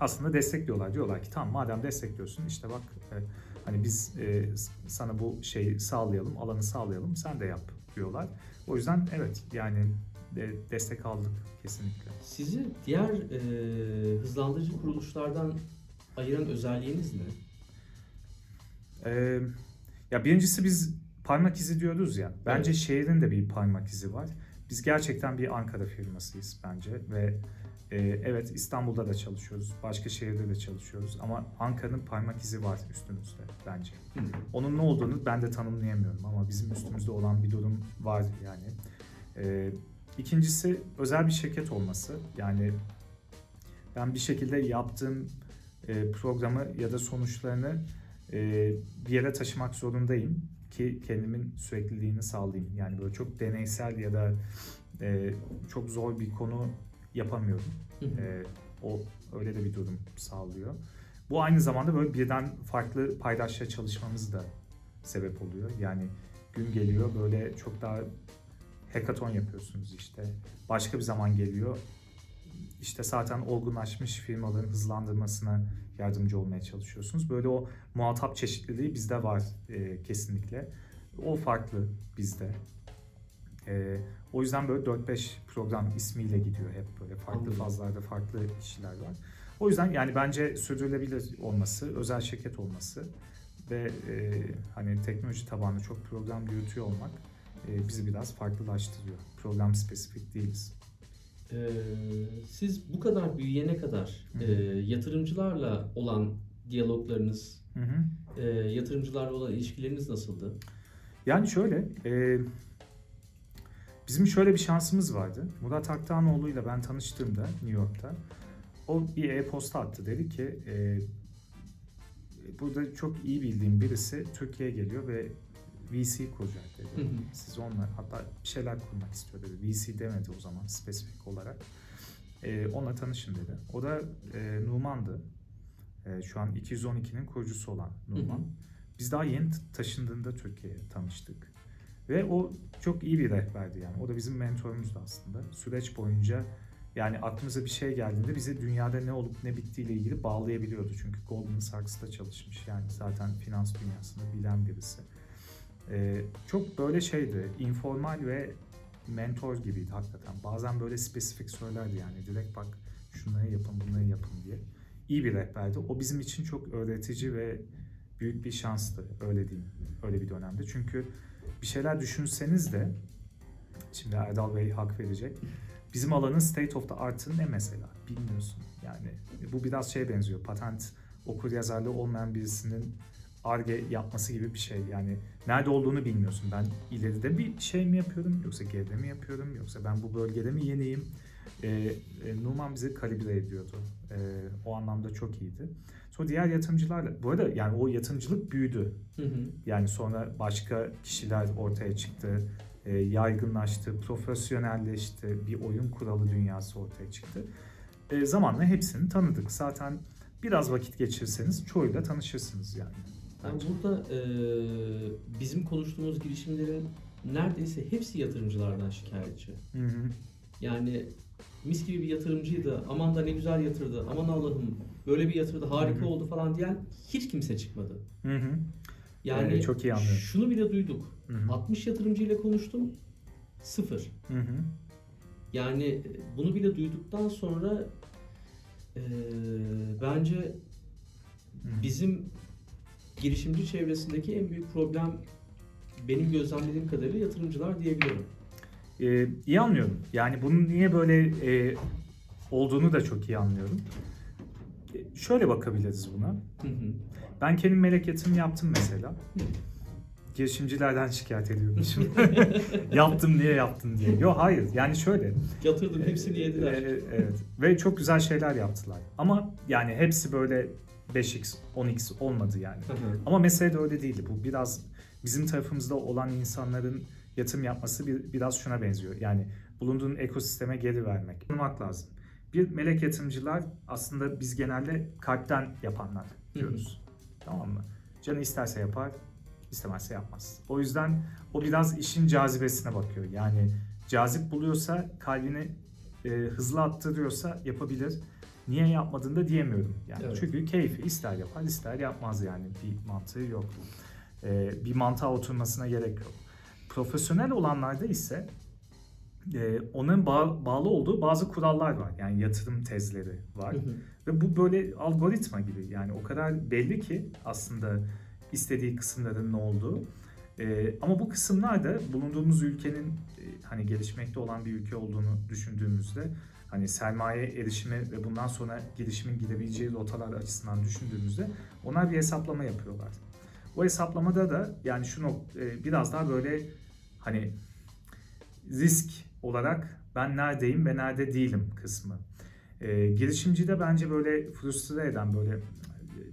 Aslında destekliyorlar. Diyorlar ki tamam madem destekliyorsun işte bak e, hani biz e, sana bu şeyi sağlayalım, alanı sağlayalım sen de yap diyorlar. O yüzden evet yani de, destek aldık kesinlikle. Sizi diğer e, hızlandırıcı kuruluşlardan ayıran özelliğiniz ne? Ee, Ya birincisi biz parmak izi diyoruz ya. Bence Evet. şehrin de bir parmak izi var. Biz gerçekten bir Ankara firmasıyız bence ve e, evet İstanbul'da da çalışıyoruz, başka şehirde de çalışıyoruz ama Ankara'nın parmak izi var üstümüzde bence. Hı. Onun ne olduğunu ben de tanımlayamıyorum ama bizim üstümüzde olan bir durum var yani. E, ikincisi özel bir şirket olması. Yani ben bir şekilde yaptığım e, programı ya da sonuçlarını bir yere taşımak zorundayım ki kendimin sürekliliğini sağlayayım. Yani böyle çok deneysel ya da e, çok zor bir konu yapamıyorum. E, o öyle de bir durum sağlıyor. Bu aynı zamanda böyle birden farklı paydaşla çalışmamız da sebep oluyor. Yani gün geliyor böyle çok daha hackathon yapıyorsunuz işte. Başka bir zaman geliyor. İşte zaten olgunlaşmış firmaların hızlandırmasına yardımcı olmaya çalışıyorsunuz. Böyle o muhatap çeşitliliği bizde var e, kesinlikle. O farklı bizde. E, o yüzden böyle 4-5 program ismiyle gidiyor hep böyle farklı Anladım. fazlarda farklı işler var. O yüzden yani bence sürdürülebilir olması, özel şirket olması ve e, hani teknoloji tabanlı çok program yürütüyor olmak e, bizi biraz farklılaştırıyor. Program spesifik değiliz. Ee, siz bu kadar büyüyene kadar Hı. e, yatırımcılarla olan diyaloglarınız, Hı hı. e, yatırımcılarla olan ilişkileriniz nasıldı? Yani şöyle, e, bizim şöyle bir şansımız vardı. Murat Aktanoğlu ile ben tanıştığımda New York'ta, o bir e-posta attı. Dedi ki, e, burada çok iyi bildiğim birisi Türkiye'ye geliyor ve VC kuracak dedi. Siz onunla hatta bir şeyler kurmak istiyor dedi. VC demedi o zaman spesifik olarak. E, onunla tanışın dedi. O da e, Numan'dı. E, şu an 212'nin kurucusu olan Numan. Hı hı. Biz daha yeni taşındığında Türkiye'ye tanıştık. Ve o çok iyi bir rehberdi yani. O da bizim mentorumuzdu aslında. Süreç boyunca yani aklımıza bir şey geldiğinde bizi dünyada ne olup ne bittiğiyle ilgili bağlayabiliyordu. Çünkü Goldman Sachs'ta çalışmış. Yani zaten finans dünyasını bilen birisi. Ee, çok böyle şeydi, informal ve mentor gibiydi hakikaten. Bazen böyle spesifik söylerdi yani direkt bak şunları yapın bunları yapın diye. İyi bir rehberdi. O bizim için çok öğretici ve büyük bir şanstı öyle diyeyim. Öyle bir dönemde. Çünkü bir şeyler düşünseniz de şimdi Erdal Bey hak verecek. Bizim alanın state of the art'ı ne mesela? Bilmiyorsun. Yani bu biraz şeye benziyor. Patent okur yazarlığı olmayan birisinin ARGE yapması gibi bir şey. Yani nerede olduğunu bilmiyorsun. Ben ileride bir şey mi yapıyorum yoksa geride mi yapıyorum yoksa ben bu bölgede mi yeniyim? Ee, e, Numan bizi kalibre ediyordu. Ee, o anlamda çok iyiydi. Sonra diğer yatırımcılarla, bu arada yani o yatırımcılık büyüdü. Hı hı. Yani sonra başka kişiler ortaya çıktı, e, yaygınlaştı, profesyonelleşti, bir oyun kuralı dünyası ortaya çıktı. E, zamanla hepsini tanıdık. Zaten biraz vakit geçirseniz çoğuyla tanışırsınız yani. Bence. burada e, bizim konuştuğumuz girişimlerin neredeyse hepsi yatırımcılardan şikayetçi. Hı hı. Yani mis gibi bir yatırımcıydı, aman da ne güzel yatırdı, aman Allah'ım böyle bir yatırdı, harika Hı hı. oldu falan diyen hiç kimse çıkmadı. Hı hı. Yani Evet, çok iyi anlıyorum. şunu bile duyduk. Hı hı. 60 yatırımcıyla konuştum, sıfır. Hı hı. Yani e, bunu bile duyduktan sonra e, bence Hı hı. bizim girişimci çevresindeki en büyük problem benim gözlemlediğim kadarıyla yatırımcılar diyebilirim. Ee, iyi anlıyorum. Yani bunun niye böyle e, olduğunu da çok iyi anlıyorum. E, şöyle bakabiliriz buna. Hı hı. Ben kendim melek yatırım yaptım mesela. Girişimcilerden şikayet ediyormuşum. yaptım niye yaptın diye. Yok hayır yani şöyle. Yatırdım hepsini yediler. E, evet ve çok güzel şeyler yaptılar. Ama yani hepsi böyle 5x 10x olmadı yani. Hı hı. Ama mesele de öyle değildi. Bu biraz bizim tarafımızda olan insanların yatırım yapması bir, biraz şuna benziyor. Yani bulunduğun ekosisteme geri vermek. Tanımak lazım. Bir melek yatırımcılar aslında biz genelde kalpten yapanlar diyoruz. Tamam mı? Canı isterse yapar, istemezse yapmaz. O yüzden o biraz işin cazibesine bakıyor. Yani cazip buluyorsa, kalbini e, hızlı attırıyorsa yapabilir. Niye yapmadığını da diyemiyorum. Yani Evet. çünkü keyfi ister yapar, ister yapmaz yani bir mantığı yok. E, bir mantığa oturmasına gerek yok. Profesyonel olanlarda ise e, onun bağ- bağlı olduğu bazı kurallar var. Yani yatırım tezleri var. Hı hı. Ve bu böyle algoritma gibi yani o kadar belli ki aslında istediği kısımların ne olduğu. E, ama bu kısımlar da bulunduğumuz ülkenin e, hani gelişmekte olan bir ülke olduğunu düşündüğümüzde hani sermaye erişimi ve bundan sonra girişimin gidebileceği rotalar açısından düşündüğümüzde onlar bir hesaplama yapıyorlar. O hesaplamada da yani şu nok- e, biraz daha böyle hani risk olarak ben neredeyim ve nerede değilim kısmı. E, girişimcide bence böyle frustre eden böyle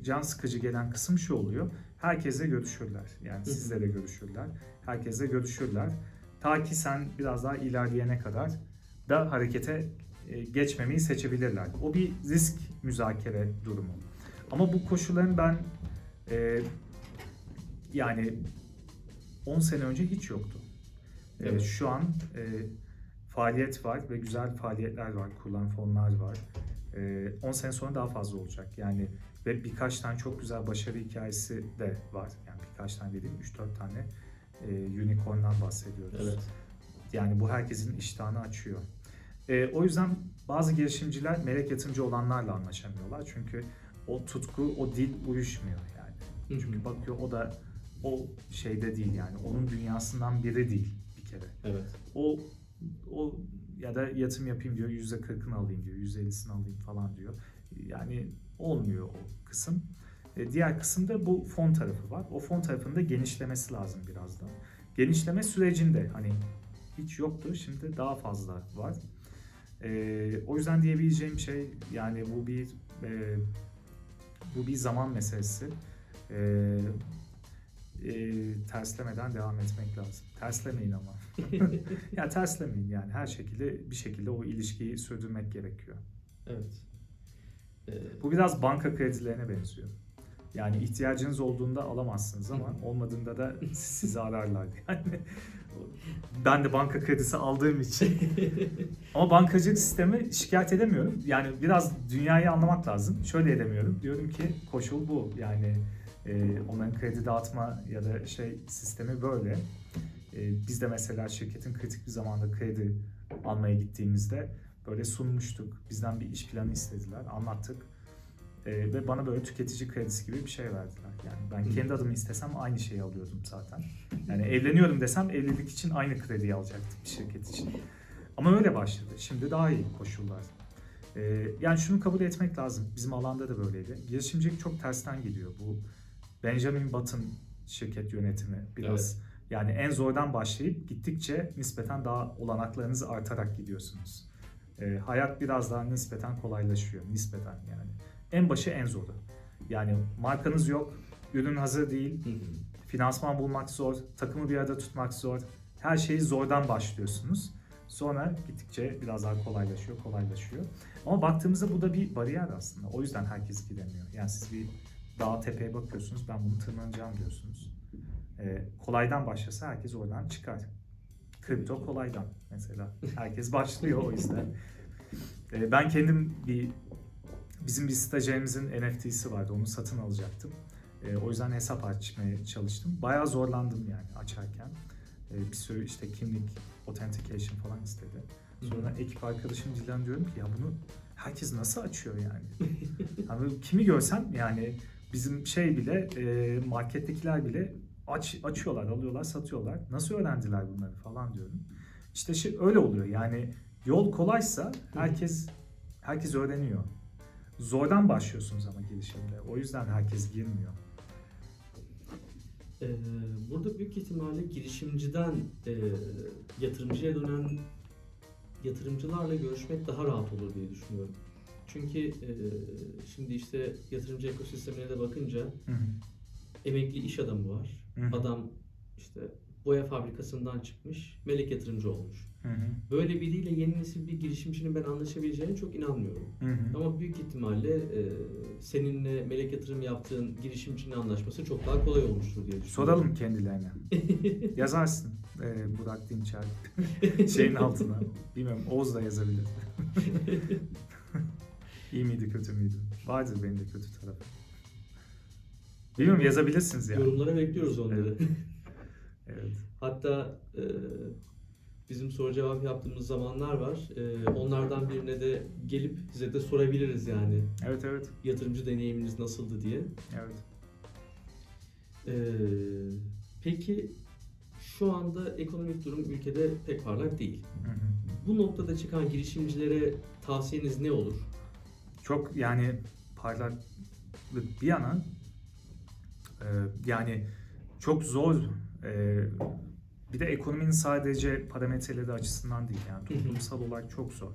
can sıkıcı gelen kısım şu oluyor. Herkesle görüşürler. Yani sizle de görüşürler. Herkesle görüşürler. Ta ki sen biraz daha ilerleyene kadar da harekete e, geçmemeyi seçebilirler. O bir risk müzakere durumu. Ama bu koşulların ben e, yani 10 sene önce hiç yoktu. E, Evet. Şu an e, faaliyet var ve güzel faaliyetler var, kurulan fonlar var. E, 10 sene sonra daha fazla olacak. Yani ve birkaç tane çok güzel başarı hikayesi de var. Yani birkaç tane dediğim 3-4 tane e, unicorn'dan bahsediyoruz. Evet. Yani bu herkesin iştahını açıyor. E, o yüzden bazı girişimciler melek yatırımcı olanlarla anlaşamıyorlar. Çünkü o tutku, o dil uyuşmuyor yani. Hı hı. Çünkü bakıyor o da o şeyde değil yani. Onun dünyasından biri değil bir kere. Evet. O o ya da yatırım yapayım diyor yüzde kırkını alayım diyor yüzde ellisini alayım falan diyor. Yani olmuyor o kısım. E, diğer kısımda bu fon tarafı var. O fon tarafında genişlemesi lazım biraz da. Genişleme sürecinde hani hiç yoktu şimdi daha fazla var. E, o yüzden diyebileceğim şey yani bu bir e, bu bir zaman meselesi. E, e, terslemeden devam etmek lazım. Terslemeyin ama. ya terslemeyin yani her şekilde bir şekilde o ilişkiyi sürdürmek gerekiyor. Evet. Ee, Bu biraz banka kredilerine benziyor. Yani ihtiyacınız olduğunda alamazsınız ama olmadığında da sizi ararlar. Yani ben de banka kredisi aldığım için ama bankacılık sistemi şikayet edemiyorum. Yani biraz dünyayı anlamak lazım. Şöyle edemiyorum. Diyorum ki koşul bu. Yani e, onların kredi dağıtma ya da şey sistemi böyle. E, biz de mesela şirketin kritik bir zamanda kredi almaya gittiğimizde böyle sunmuştuk. Bizden bir iş planı istediler. Anlattık. E, ve bana böyle tüketici kredisi gibi bir şey verdiler. Yani ben kendi adımı istesem aynı şeyi alıyordum zaten. Yani evleniyorum desem evlilik için aynı krediyi alacaktım bir şirket için. Ama öyle başladı. Şimdi daha iyi koşullar. Ee, yani şunu kabul etmek lazım. Bizim alanda da böyleydi. Girişimcilik çok tersten gidiyor. Bu Benjamin Button şirket yönetimi biraz. Yani en zordan başlayıp gittikçe nispeten daha olanaklarınız artarak gidiyorsunuz. Ee, hayat biraz daha nispeten kolaylaşıyor. Nispeten yani. En başı en zoru. Yani markanız yok, ürün hazır değil. Finansman bulmak zor, takımı bir arada tutmak zor. Her şeyi zordan başlıyorsunuz. Sonra gittikçe biraz daha kolaylaşıyor, kolaylaşıyor. Ama baktığımızda bu da bir bariyer aslında. O yüzden herkes gidemiyor. Yani siz bir dağ tepeye bakıyorsunuz, ben bunu tırmanacağım diyorsunuz. Ee, kolaydan başlasa herkes oradan çıkar. Kripto kolaydan mesela. Herkes başlıyor o yüzden. Ee, ben kendim bir bizim bir stajyerimizin NFT'si vardı. Onu satın alacaktım. E, o yüzden hesap açmaya çalıştım. Bayağı zorlandım yani açarken. E, bir sürü işte kimlik, authentication falan istedi. Sonra ekip arkadaşım Dilan diyorum ki ya bunu herkes nasıl açıyor yani? hani kimi görsem yani bizim şey bile e, markettekiler bile aç açıyorlar, alıyorlar, satıyorlar. Nasıl öğrendiler bunları falan diyorum. İşte şey öyle oluyor yani yol kolaysa herkes herkes öğreniyor. Zordan başlıyorsunuz ama girişimde. O yüzden herkes girmiyor. Ee, burada büyük ihtimalle girişimciden e, yatırımcıya dönen yatırımcılarla görüşmek daha rahat olur diye düşünüyorum. Çünkü e, şimdi işte yatırımcı ekosistemine de bakınca Hı hı. emekli iş adamı var. Hı hı. Adam işte boya fabrikasından çıkmış, melek yatırımcı olmuş. Hı hı. Böyle biriyle yeni nesil bir girişimcinin ben anlaşabileceğine çok inanmıyorum. Hı hı. Ama büyük ihtimalle e, seninle melek yatırım yaptığın girişimcinin anlaşması çok daha kolay olmuştur diye düşünüyorum. Soralım kendilerine. Yazarsın e, Burak Dinçer şeyin altına. Bilmiyorum Oğuz da yazabilir. İyi miydi kötü müydü? Vardır benim de kötü tarafım. Bilmiyorum yazabilirsiniz yani. Yorumlara bekliyoruz onları. Evet. Hatta e, bizim soru cevap yaptığımız zamanlar var. E, onlardan birine de gelip size de sorabiliriz yani. Evet evet. Yatırımcı deneyiminiz nasıldı diye. Evet. Ee, peki şu anda ekonomik durum ülkede pek parlak değil. Hı hı. Bu noktada çıkan girişimcilere tavsiyeniz ne olur? Çok yani parlaklık bir yana e, yani çok zor e, bir de ekonominin sadece parametreleri açısından değil yani toplumsal olarak çok zor.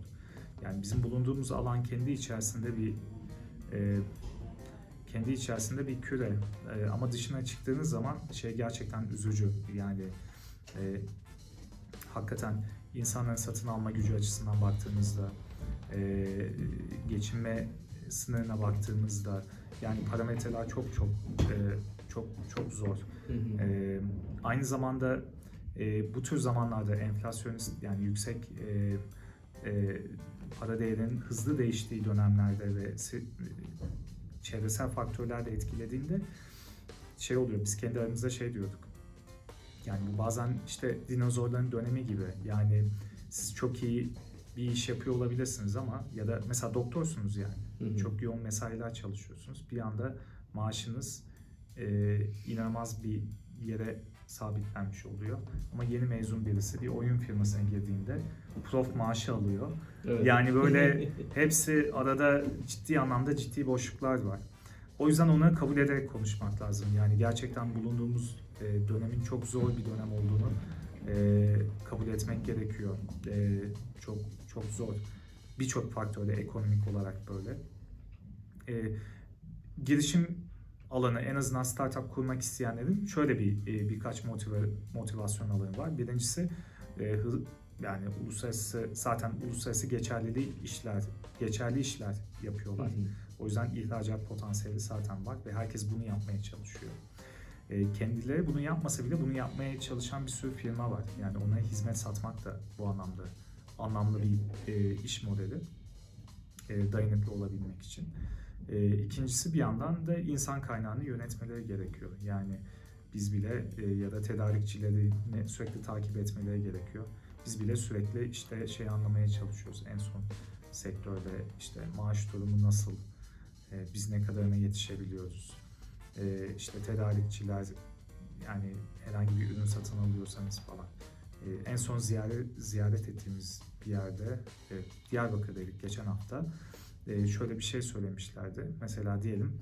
Yani bizim bulunduğumuz alan kendi içerisinde bir e, kendi içerisinde bir küre E, ama dışına çıktığınız zaman şey gerçekten üzücü yani e, hakikaten insanların satın alma gücü açısından baktığımızda e, geçinme sınırına baktığımızda yani parametreler çok çok e, çok çok zor. Hı hı. E, aynı zamanda e, bu tür zamanlarda enflasyonist yani yüksek e, e, para değerinin hızlı değiştiği dönemlerde ve çevresel faktörler de etkilediğinde şey oluyor biz kendi aramızda şey diyorduk. Yani bu bazen işte dinozorların dönemi gibi. Yani siz çok iyi bir iş yapıyor olabilirsiniz ama ya da mesela doktorsunuz yani. Hı hı. Çok yoğun mesailer çalışıyorsunuz. Bir anda maaşınız e, inanılmaz bir yere sabitlenmiş oluyor. Ama yeni mezun birisi bir oyun firmasına girdiğinde prof maaşı alıyor. Evet. Yani böyle hepsi arada ciddi anlamda ciddi boşluklar var. O yüzden onları kabul ederek konuşmak lazım. Yani gerçekten bulunduğumuz e, dönemin çok zor bir dönem olduğunu e, kabul etmek gerekiyor. E, çok çok zor. Birçok faktörle ekonomik olarak böyle. E, girişim alanı en azından startup kurmak isteyenlerin şöyle bir e, birkaç motive, motivasyon alanı var. Birincisi e, hız, yani uluslararası zaten uluslararası geçerli işler geçerli işler yapıyorlar. hı. O yüzden ihracat potansiyeli zaten var ve herkes bunu yapmaya çalışıyor. E, kendileri bunu yapmasa bile bunu yapmaya çalışan bir sürü firma var. Yani ona hizmet satmak da bu anlamda anlamlı bir e, iş modeli. E, dayanıklı olabilmek için. E, ikincisi bir yandan da insan kaynağını yönetmeleri gerekiyor. Yani biz bile e, ya da tedarikçileri sürekli takip etmeleri gerekiyor. Biz bile sürekli işte şey anlamaya çalışıyoruz. En son sektörde işte maaş durumu nasıl, e, biz ne kadarına yetişebiliyoruz. E, işte tedarikçiler yani herhangi bir ürün satın alıyorsanız falan. E, en son ziyaret ziyaret ettiğimiz bir yerde e, Diyarbakır'daydık geçen hafta. E, şöyle bir şey söylemişlerdi. Mesela diyelim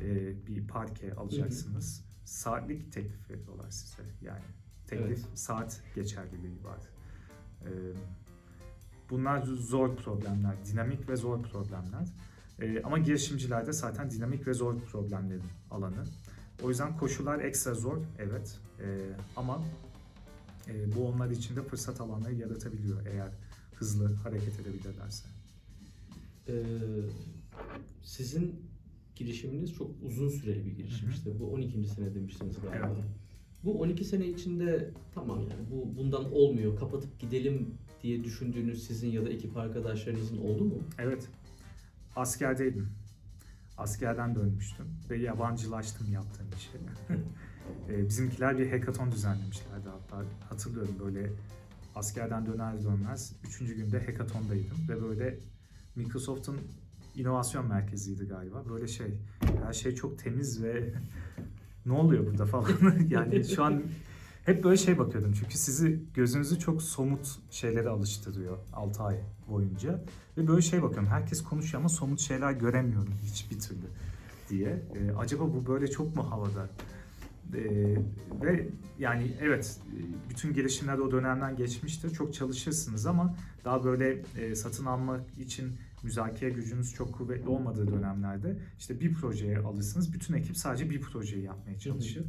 e, bir parke alacaksınız. Saatlik teklif veriyorlar size. Yani teklif Evet. saat geçerliliği var. E, bunlar zor problemler, dinamik ve zor problemler. E, ama girişimcilerde zaten dinamik ve zor problemlerin alanı. O yüzden koşullar ekstra zor, evet. E, ama e, bu onlar için de fırsat alanları yaratabiliyor eğer hızlı hareket edebilirlerse. Ee, sizin girişiminiz çok uzun süreli bir girişim Hı hı. işte. Bu 12. sene demiştiniz galiba. Evet. Bu 12 sene içinde tamam yani bu bundan olmuyor kapatıp gidelim diye düşündüğünüz sizin ya da ekip arkadaşlarınızın oldu mu? Evet. Askerdeydim. Askerden dönmüştüm ve yabancılaştım yaptığım işe. E, Bizimkiler bir hackathon düzenlemişlerdi hatta. Hatırlıyorum böyle askerden döner dönmez 3. günde hackathondaydım ve böyle Microsoft'un inovasyon merkeziydi galiba. Böyle şey her şey çok temiz ve ne oluyor burada falan. yani şu an hep böyle şey bakıyordum çünkü sizi gözünüzü çok somut şeylere alıştırıyor 6 ay boyunca. Ve böyle şey bakıyorum herkes konuşuyor ama somut şeyler göremiyorum hiçbir türlü diye. Ee, acaba bu böyle çok mu havada? Ee, ve yani evet bütün gelişimler o dönemden geçmiştir. Çok çalışırsınız ama daha böyle e, satın almak için müzakere gücünüz çok kuvvetli olmadığı dönemlerde işte bir projeye alırsınız. Bütün ekip sadece bir projeyi yapmaya çalışır.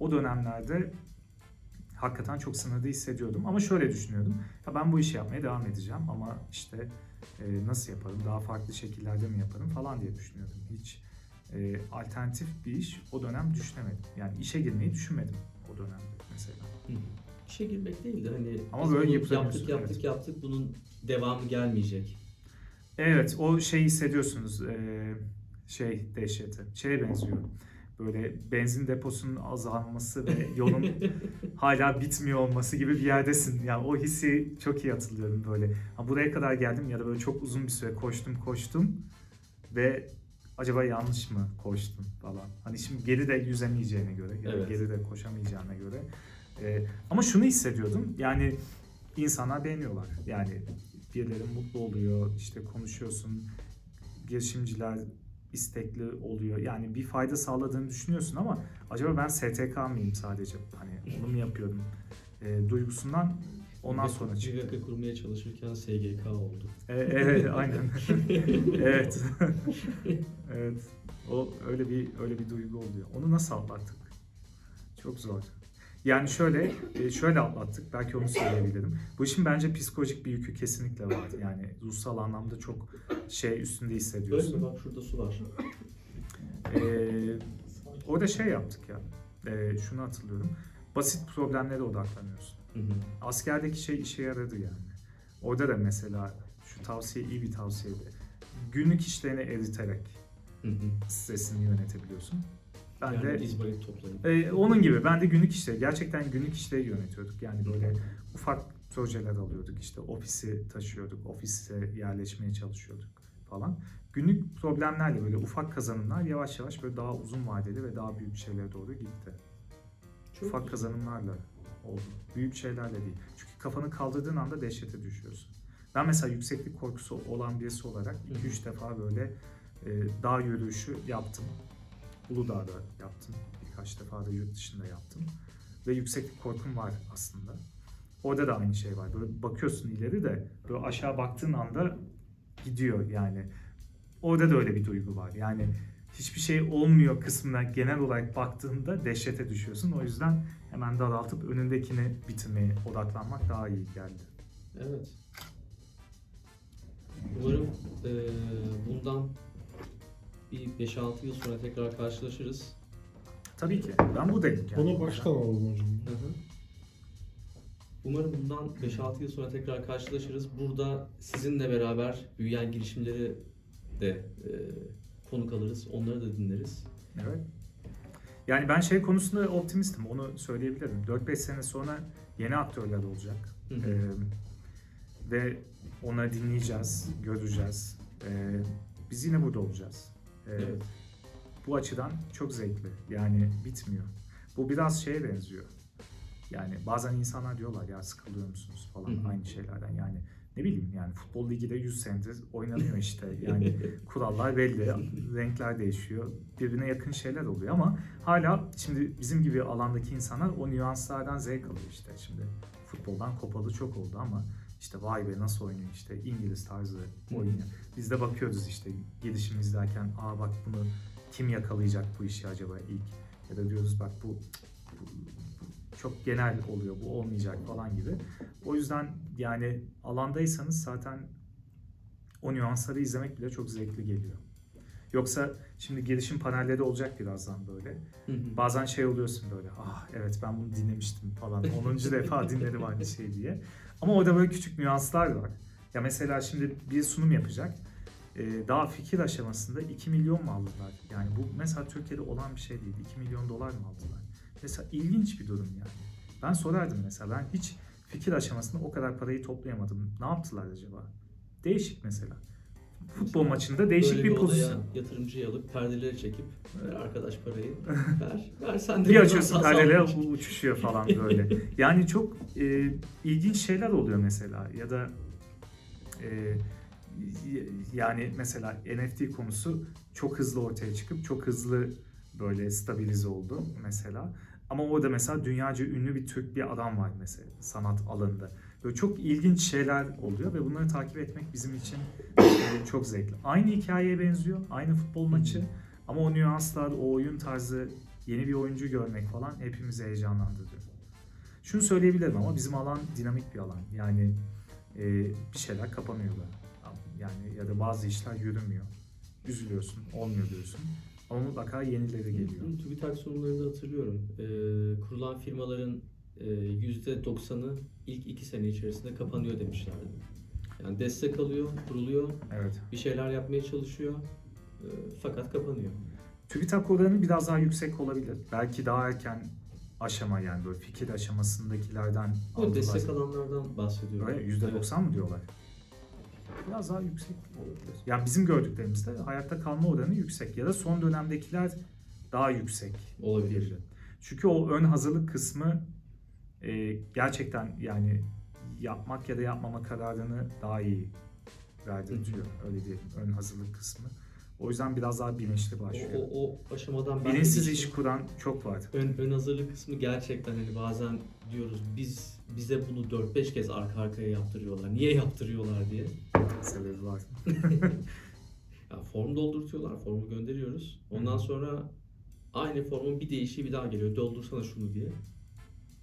O dönemlerde hakikaten çok sınırda hissediyordum. Ama şöyle düşünüyordum. Ya ben bu işi yapmaya devam edeceğim ama işte e, nasıl yaparım, daha farklı şekillerde mi yaparım falan diye düşünüyordum. Hiç e, alternatif bir iş o dönem düşünemedim. Yani işe girmeyi düşünmedim o dönemde mesela. İşe girmek değil de hani Ama böyle yaptık yaptık evet. yaptık bunun devamı gelmeyecek. Evet, o şeyi hissediyorsunuz. e, şey dehşeti. Şeye benziyor. Böyle benzin deposunun azalması ve yolun hala bitmiyor olması gibi bir yerdesin. Yani o hissi çok iyi hatırlıyorum böyle. Ha, buraya kadar geldim ya da böyle çok uzun bir süre koştum koştum ve acaba yanlış mı koştun falan. Hani şimdi geri de yüzemeyeceğine göre ya da Evet. geri de koşamayacağına göre. Ee, ama şunu hissediyordum yani insanlar beğeniyorlar. Yani birileri mutlu oluyor işte konuşuyorsun girişimciler istekli oluyor. Yani bir fayda sağladığını düşünüyorsun ama acaba ben STK mıyım sadece? Hani onu mu yapıyorum? Ee, duygusundan ondan Bir- sonra bir çıktı. dakika kurmaya çalışırken SGK oldu. E, evet aynen. evet. evet. O öyle bir öyle bir duygu oluyor. Onu nasıl atlattık? Çok zor. Yani şöyle e, şöyle atlattık. Belki onu söyleyebilirim. Bu işin bence psikolojik bir yükü kesinlikle var. Yani ruhsal anlamda çok şey üstünde Öyle mi? hissediyorsun. Bak şurada su var. Ee, orada şey yaptık ya. Ee, şunu hatırlıyorum. Basit problemlere odaklanıyorsun. Hı hı. Askerdeki şey işe yaradı yani. Orada da mesela şu tavsiye iyi bir tavsiyeydi. Günlük işlerini eriterek Hı hı. stresini yönetebiliyorsun. Ben yani de e, onun gibi ben de günlük işleri gerçekten günlük işleri yönetiyorduk. Yani böyle ufak projeler alıyorduk işte ofisi taşıyorduk, ofise yerleşmeye çalışıyorduk falan. Günlük problemlerle böyle ufak kazanımlar yavaş yavaş böyle daha uzun vadeli ve daha büyük şeylere doğru gitti. Çok ufak güzel. kazanımlarla oldu. Büyük şeylerle değil. Çünkü kafanı kaldırdığın anda dehşete düşüyorsun. Ben mesela yükseklik korkusu olan birisi olarak Hı hı. 2-3 defa böyle e, dağ yürüyüşü yaptım. Uludağ'da yaptım. Birkaç defa da yurt dışında yaptım. Ve yükseklik korkum var aslında. Orada da aynı şey var. Böyle bakıyorsun ileri de böyle aşağı baktığın anda gidiyor yani. Orada da öyle bir duygu var. Yani hiçbir şey olmuyor kısmına genel olarak baktığında dehşete düşüyorsun. O yüzden hemen daraltıp önündekini bitirmeye odaklanmak daha iyi geldi. Evet. Umarım eee, bundan bir 5-6 yıl sonra tekrar karşılaşırız. Tabii ki. Ben buradayım. Yani. Onu baştan alalım hocam. Hı hı. Umarım bundan 5-6 yıl sonra tekrar karşılaşırız. Burada sizinle beraber büyüyen girişimleri de eee, konuk alırız. Onları da dinleriz. Evet. Yani ben şey konusunda optimistim. Onu söyleyebilirim. 4-5 sene sonra yeni aktörler olacak. Hı hı. Ee, ve onları dinleyeceğiz, göreceğiz. Ee, biz yine burada olacağız. Ee, Evet. Bu açıdan çok zevkli. Yani bitmiyor. Bu biraz şeye benziyor. Yani bazen insanlar diyorlar ya sıkılıyor musunuz falan Hı hı. aynı şeylerden. Yani ne bileyim yani futbol ligi de 100 senedir oynanıyor işte. Yani kurallar belli, renkler değişiyor. Birbirine yakın şeyler oluyor ama hala şimdi bizim gibi alandaki insanlar o nüanslardan zevk alıyor işte. Şimdi futboldan kopalı çok oldu ama işte vay be nasıl oynuyor işte İngiliz tarzı oynuyor. Biz de bakıyoruz işte gelişim izlerken aa bak bunu kim yakalayacak bu işi acaba ilk ya da diyoruz bak bu, bu- bu çok genel oluyor bu olmayacak falan gibi. O yüzden yani alandaysanız zaten o nüansları izlemek bile çok zevkli geliyor. Yoksa şimdi gelişim panelleri olacak birazdan böyle. Hı hı. Bazen şey oluyorsun böyle ah evet ben bunu dinlemiştim falan 10. defa dinledim aynı şey diye. Ama orada böyle küçük nüanslar var. Ya mesela şimdi bir sunum yapacak. Ee, daha fikir aşamasında 2 milyon mu aldılar? Yani bu mesela Türkiye'de olan bir şey değil. 2 milyon dolar mı aldılar? Mesela ilginç bir durum yani. Ben sorardım mesela ben hiç fikir aşamasında o kadar parayı toplayamadım. Ne yaptılar acaba? Değişik mesela. Futbol maçında değişik Böyle bir odaya pozisyon. yatırımcıyı alıp perdeleri çekip ver arkadaş parayı ver. Ver sen de Bir açıyorsun çık. uçuşuyor falan böyle. Yani çok e, ilginç şeyler oluyor mesela ya da e, yani mesela NFT konusu çok hızlı ortaya çıkıp çok hızlı böyle stabilize oldu mesela. Ama orada mesela dünyaca ünlü bir Türk bir adam var mesela sanat alanında. Böyle çok ilginç şeyler oluyor ve bunları takip etmek bizim için e, çok zevkli. Aynı hikayeye benziyor, aynı futbol maçı ama o nüanslar, o oyun tarzı, yeni bir oyuncu görmek falan hepimizi heyecanlandırıyor. Şunu söyleyebilirim ama bizim alan dinamik bir alan. Yani e, bir şeyler kapanıyor. Yani ya da bazı işler yürümüyor. Üzülüyorsun, olmuyor diyorsun. Ama mutlaka yenileri geliyor. TÜBİTAK sunumlarında hatırlıyorum. Ee, kurulan firmaların e, %90'ı ilk iki sene içerisinde kapanıyor demişlerdi. Yani destek alıyor, kuruluyor, Evet. bir şeyler yapmaya çalışıyor e, fakat kapanıyor. TÜBİTAK oranı biraz daha yüksek olabilir. Belki daha erken aşama yani böyle fikir aşamasındakilerden Bu aldılar. destek alanlardan bahsediyorum. Öyle %90 mı diyorlar? biraz daha yüksek olabilir. Yani bizim gördüklerimizde hayatta kalma oranı yüksek ya da son dönemdekiler daha yüksek Olabilir. Çünkü o ön hazırlık kısmı e, gerçekten yani yapmak ya da yapmama kararını daha iyi verdirtiyor. Öyle diyelim ön hazırlık kısmı. O yüzden biraz daha bilinçli O, başlıyor. o, o aşamadan ben de Bilinçsiz bir- iş kuran çok var. Ön, ön hazırlık kısmı gerçekten hani bazen diyoruz biz bize bunu 4-5 kez arka arkaya yaptırıyorlar. Niye yaptırıyorlar diye. Sebebi var. Ya form doldurtuyorlar, formu gönderiyoruz. Ondan sonra aynı formun bir değişiği bir daha geliyor. Doldursana şunu diye.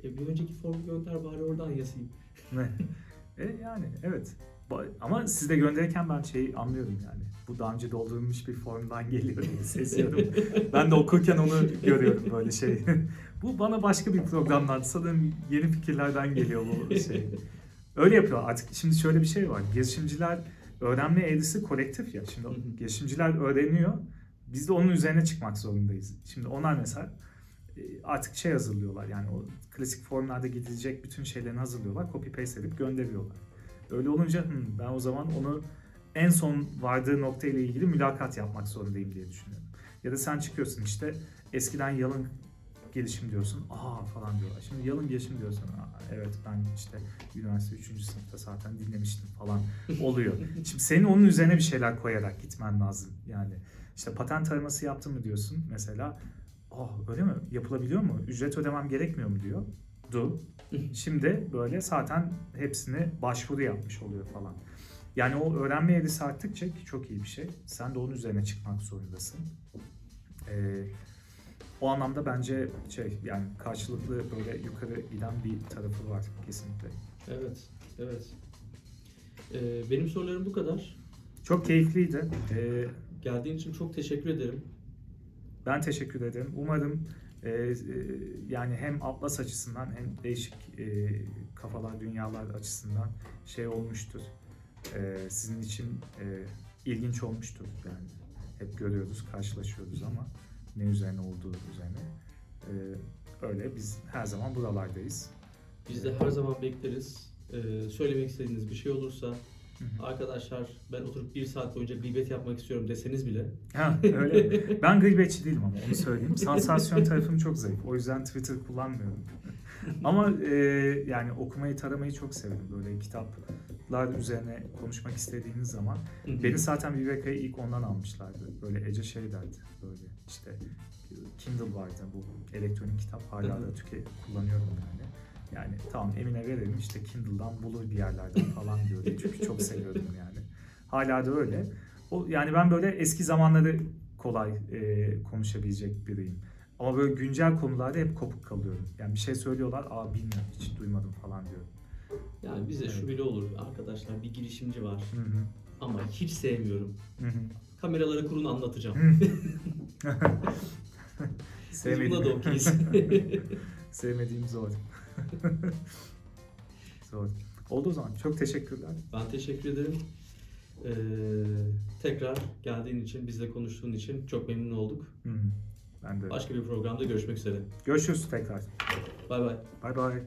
E bir önceki formu gönder bari oradan yazayım. e, yani evet. Ama siz de gönderirken ben şeyi anlıyorum yani. Bu daha önce doldurulmuş bir formdan geliyor diye seziyorum. ben de okurken onu görüyorum böyle şey. bu bana başka bir programdan sanırım yeni fikirlerden geliyor bu şey. Öyle yapıyor artık. Şimdi şöyle bir şey var. Girişimciler öğrenme eğrisi kolektif ya. Şimdi girişimciler öğreniyor. Biz de onun üzerine çıkmak zorundayız. Şimdi onlar mesela artık şey hazırlıyorlar. Yani o klasik formlarda gidilecek bütün şeylerini hazırlıyorlar. Copy paste edip gönderiyorlar. Öyle olunca "Hmm, ben o zaman onu en son vardığı nokta ile ilgili mülakat yapmak zorundayım diye düşünüyorum. Ya da sen çıkıyorsun işte eskiden yalın gelişim diyorsun. Aa falan diyorlar. Şimdi yalın gelişim diyorsun. Aa, evet ben işte üniversite 3. sınıfta zaten dinlemiştim falan oluyor. Şimdi senin onun üzerine bir şeyler koyarak gitmen lazım. Yani işte patent taraması yaptın mı diyorsun mesela. Oh öyle mi? Yapılabiliyor mu? Ücret ödemem gerekmiyor mu diyor. Du. Şimdi böyle zaten hepsini başvuru yapmış oluyor falan. Yani o öğrenme eğrisi arttıkça ki çok iyi bir şey. Sen de onun üzerine çıkmak zorundasın. Ee, o anlamda bence şey yani karşılıklı böyle yukarı giden bir tarafı var kesinlikle. Evet, evet. Ee, benim sorularım bu kadar. Çok keyifliydi. Ee, Geldiğin için çok teşekkür ederim. Ben teşekkür ederim. Umarım e, e, yani hem Atlas açısından hem değişik e, kafalar, dünyalar açısından şey olmuştur. E, sizin için e, ilginç olmuştur yani. Hep görüyoruz, karşılaşıyoruz ama ne üzerine olduğu üzerine. E, öyle biz her zaman buralardayız. Biz de her zaman bekleriz. Ee, söylemek istediğiniz bir şey olursa. Arkadaşlar ben oturup bir saat boyunca gıybet yapmak istiyorum deseniz bile Ha, öyle mi? Ben gıybetçi değilim ama onu söyleyeyim. Sansasyon tarafım çok zayıf. O yüzden Twitter kullanmıyorum. ama e, yani okumayı, taramayı çok severim. Böyle kitaplar üzerine konuşmak istediğiniz zaman. Beni zaten Viveka'ya ilk ondan almışlardı. Böyle Ece şey derdi. Böyle işte Kindle vardı bu elektronik kitap. Hala da tüke kullanıyorum yani. Yani tamam Emine verelim işte Kindle'dan bulur bir yerlerden falan diyordu. Çünkü çok seviyordum yani. Hala da öyle. O yani ben böyle eski zamanları kolay e, konuşabilecek biriyim. Ama böyle güncel konularda hep kopuk kalıyorum. Yani bir şey söylüyorlar, aa bilmiyorum, hiç duymadım falan diyorum. yani bize şu Evet. bile olur arkadaşlar bir girişimci var Hı hı. ama hiç sevmiyorum. Hı hı. Kameraları kurun anlatacağım. Biz buna da okeyiz. Sevmediğim zor. zor. Oldu o zaman. Çok teşekkürler. ben teşekkür ederim. Ee, tekrar geldiğin için, bizle konuştuğun için çok memnun olduk. Hı hı. Ben de. Başka bir programda görüşmek üzere. Görüşürüz tekrar. Bay bay. Bay bay.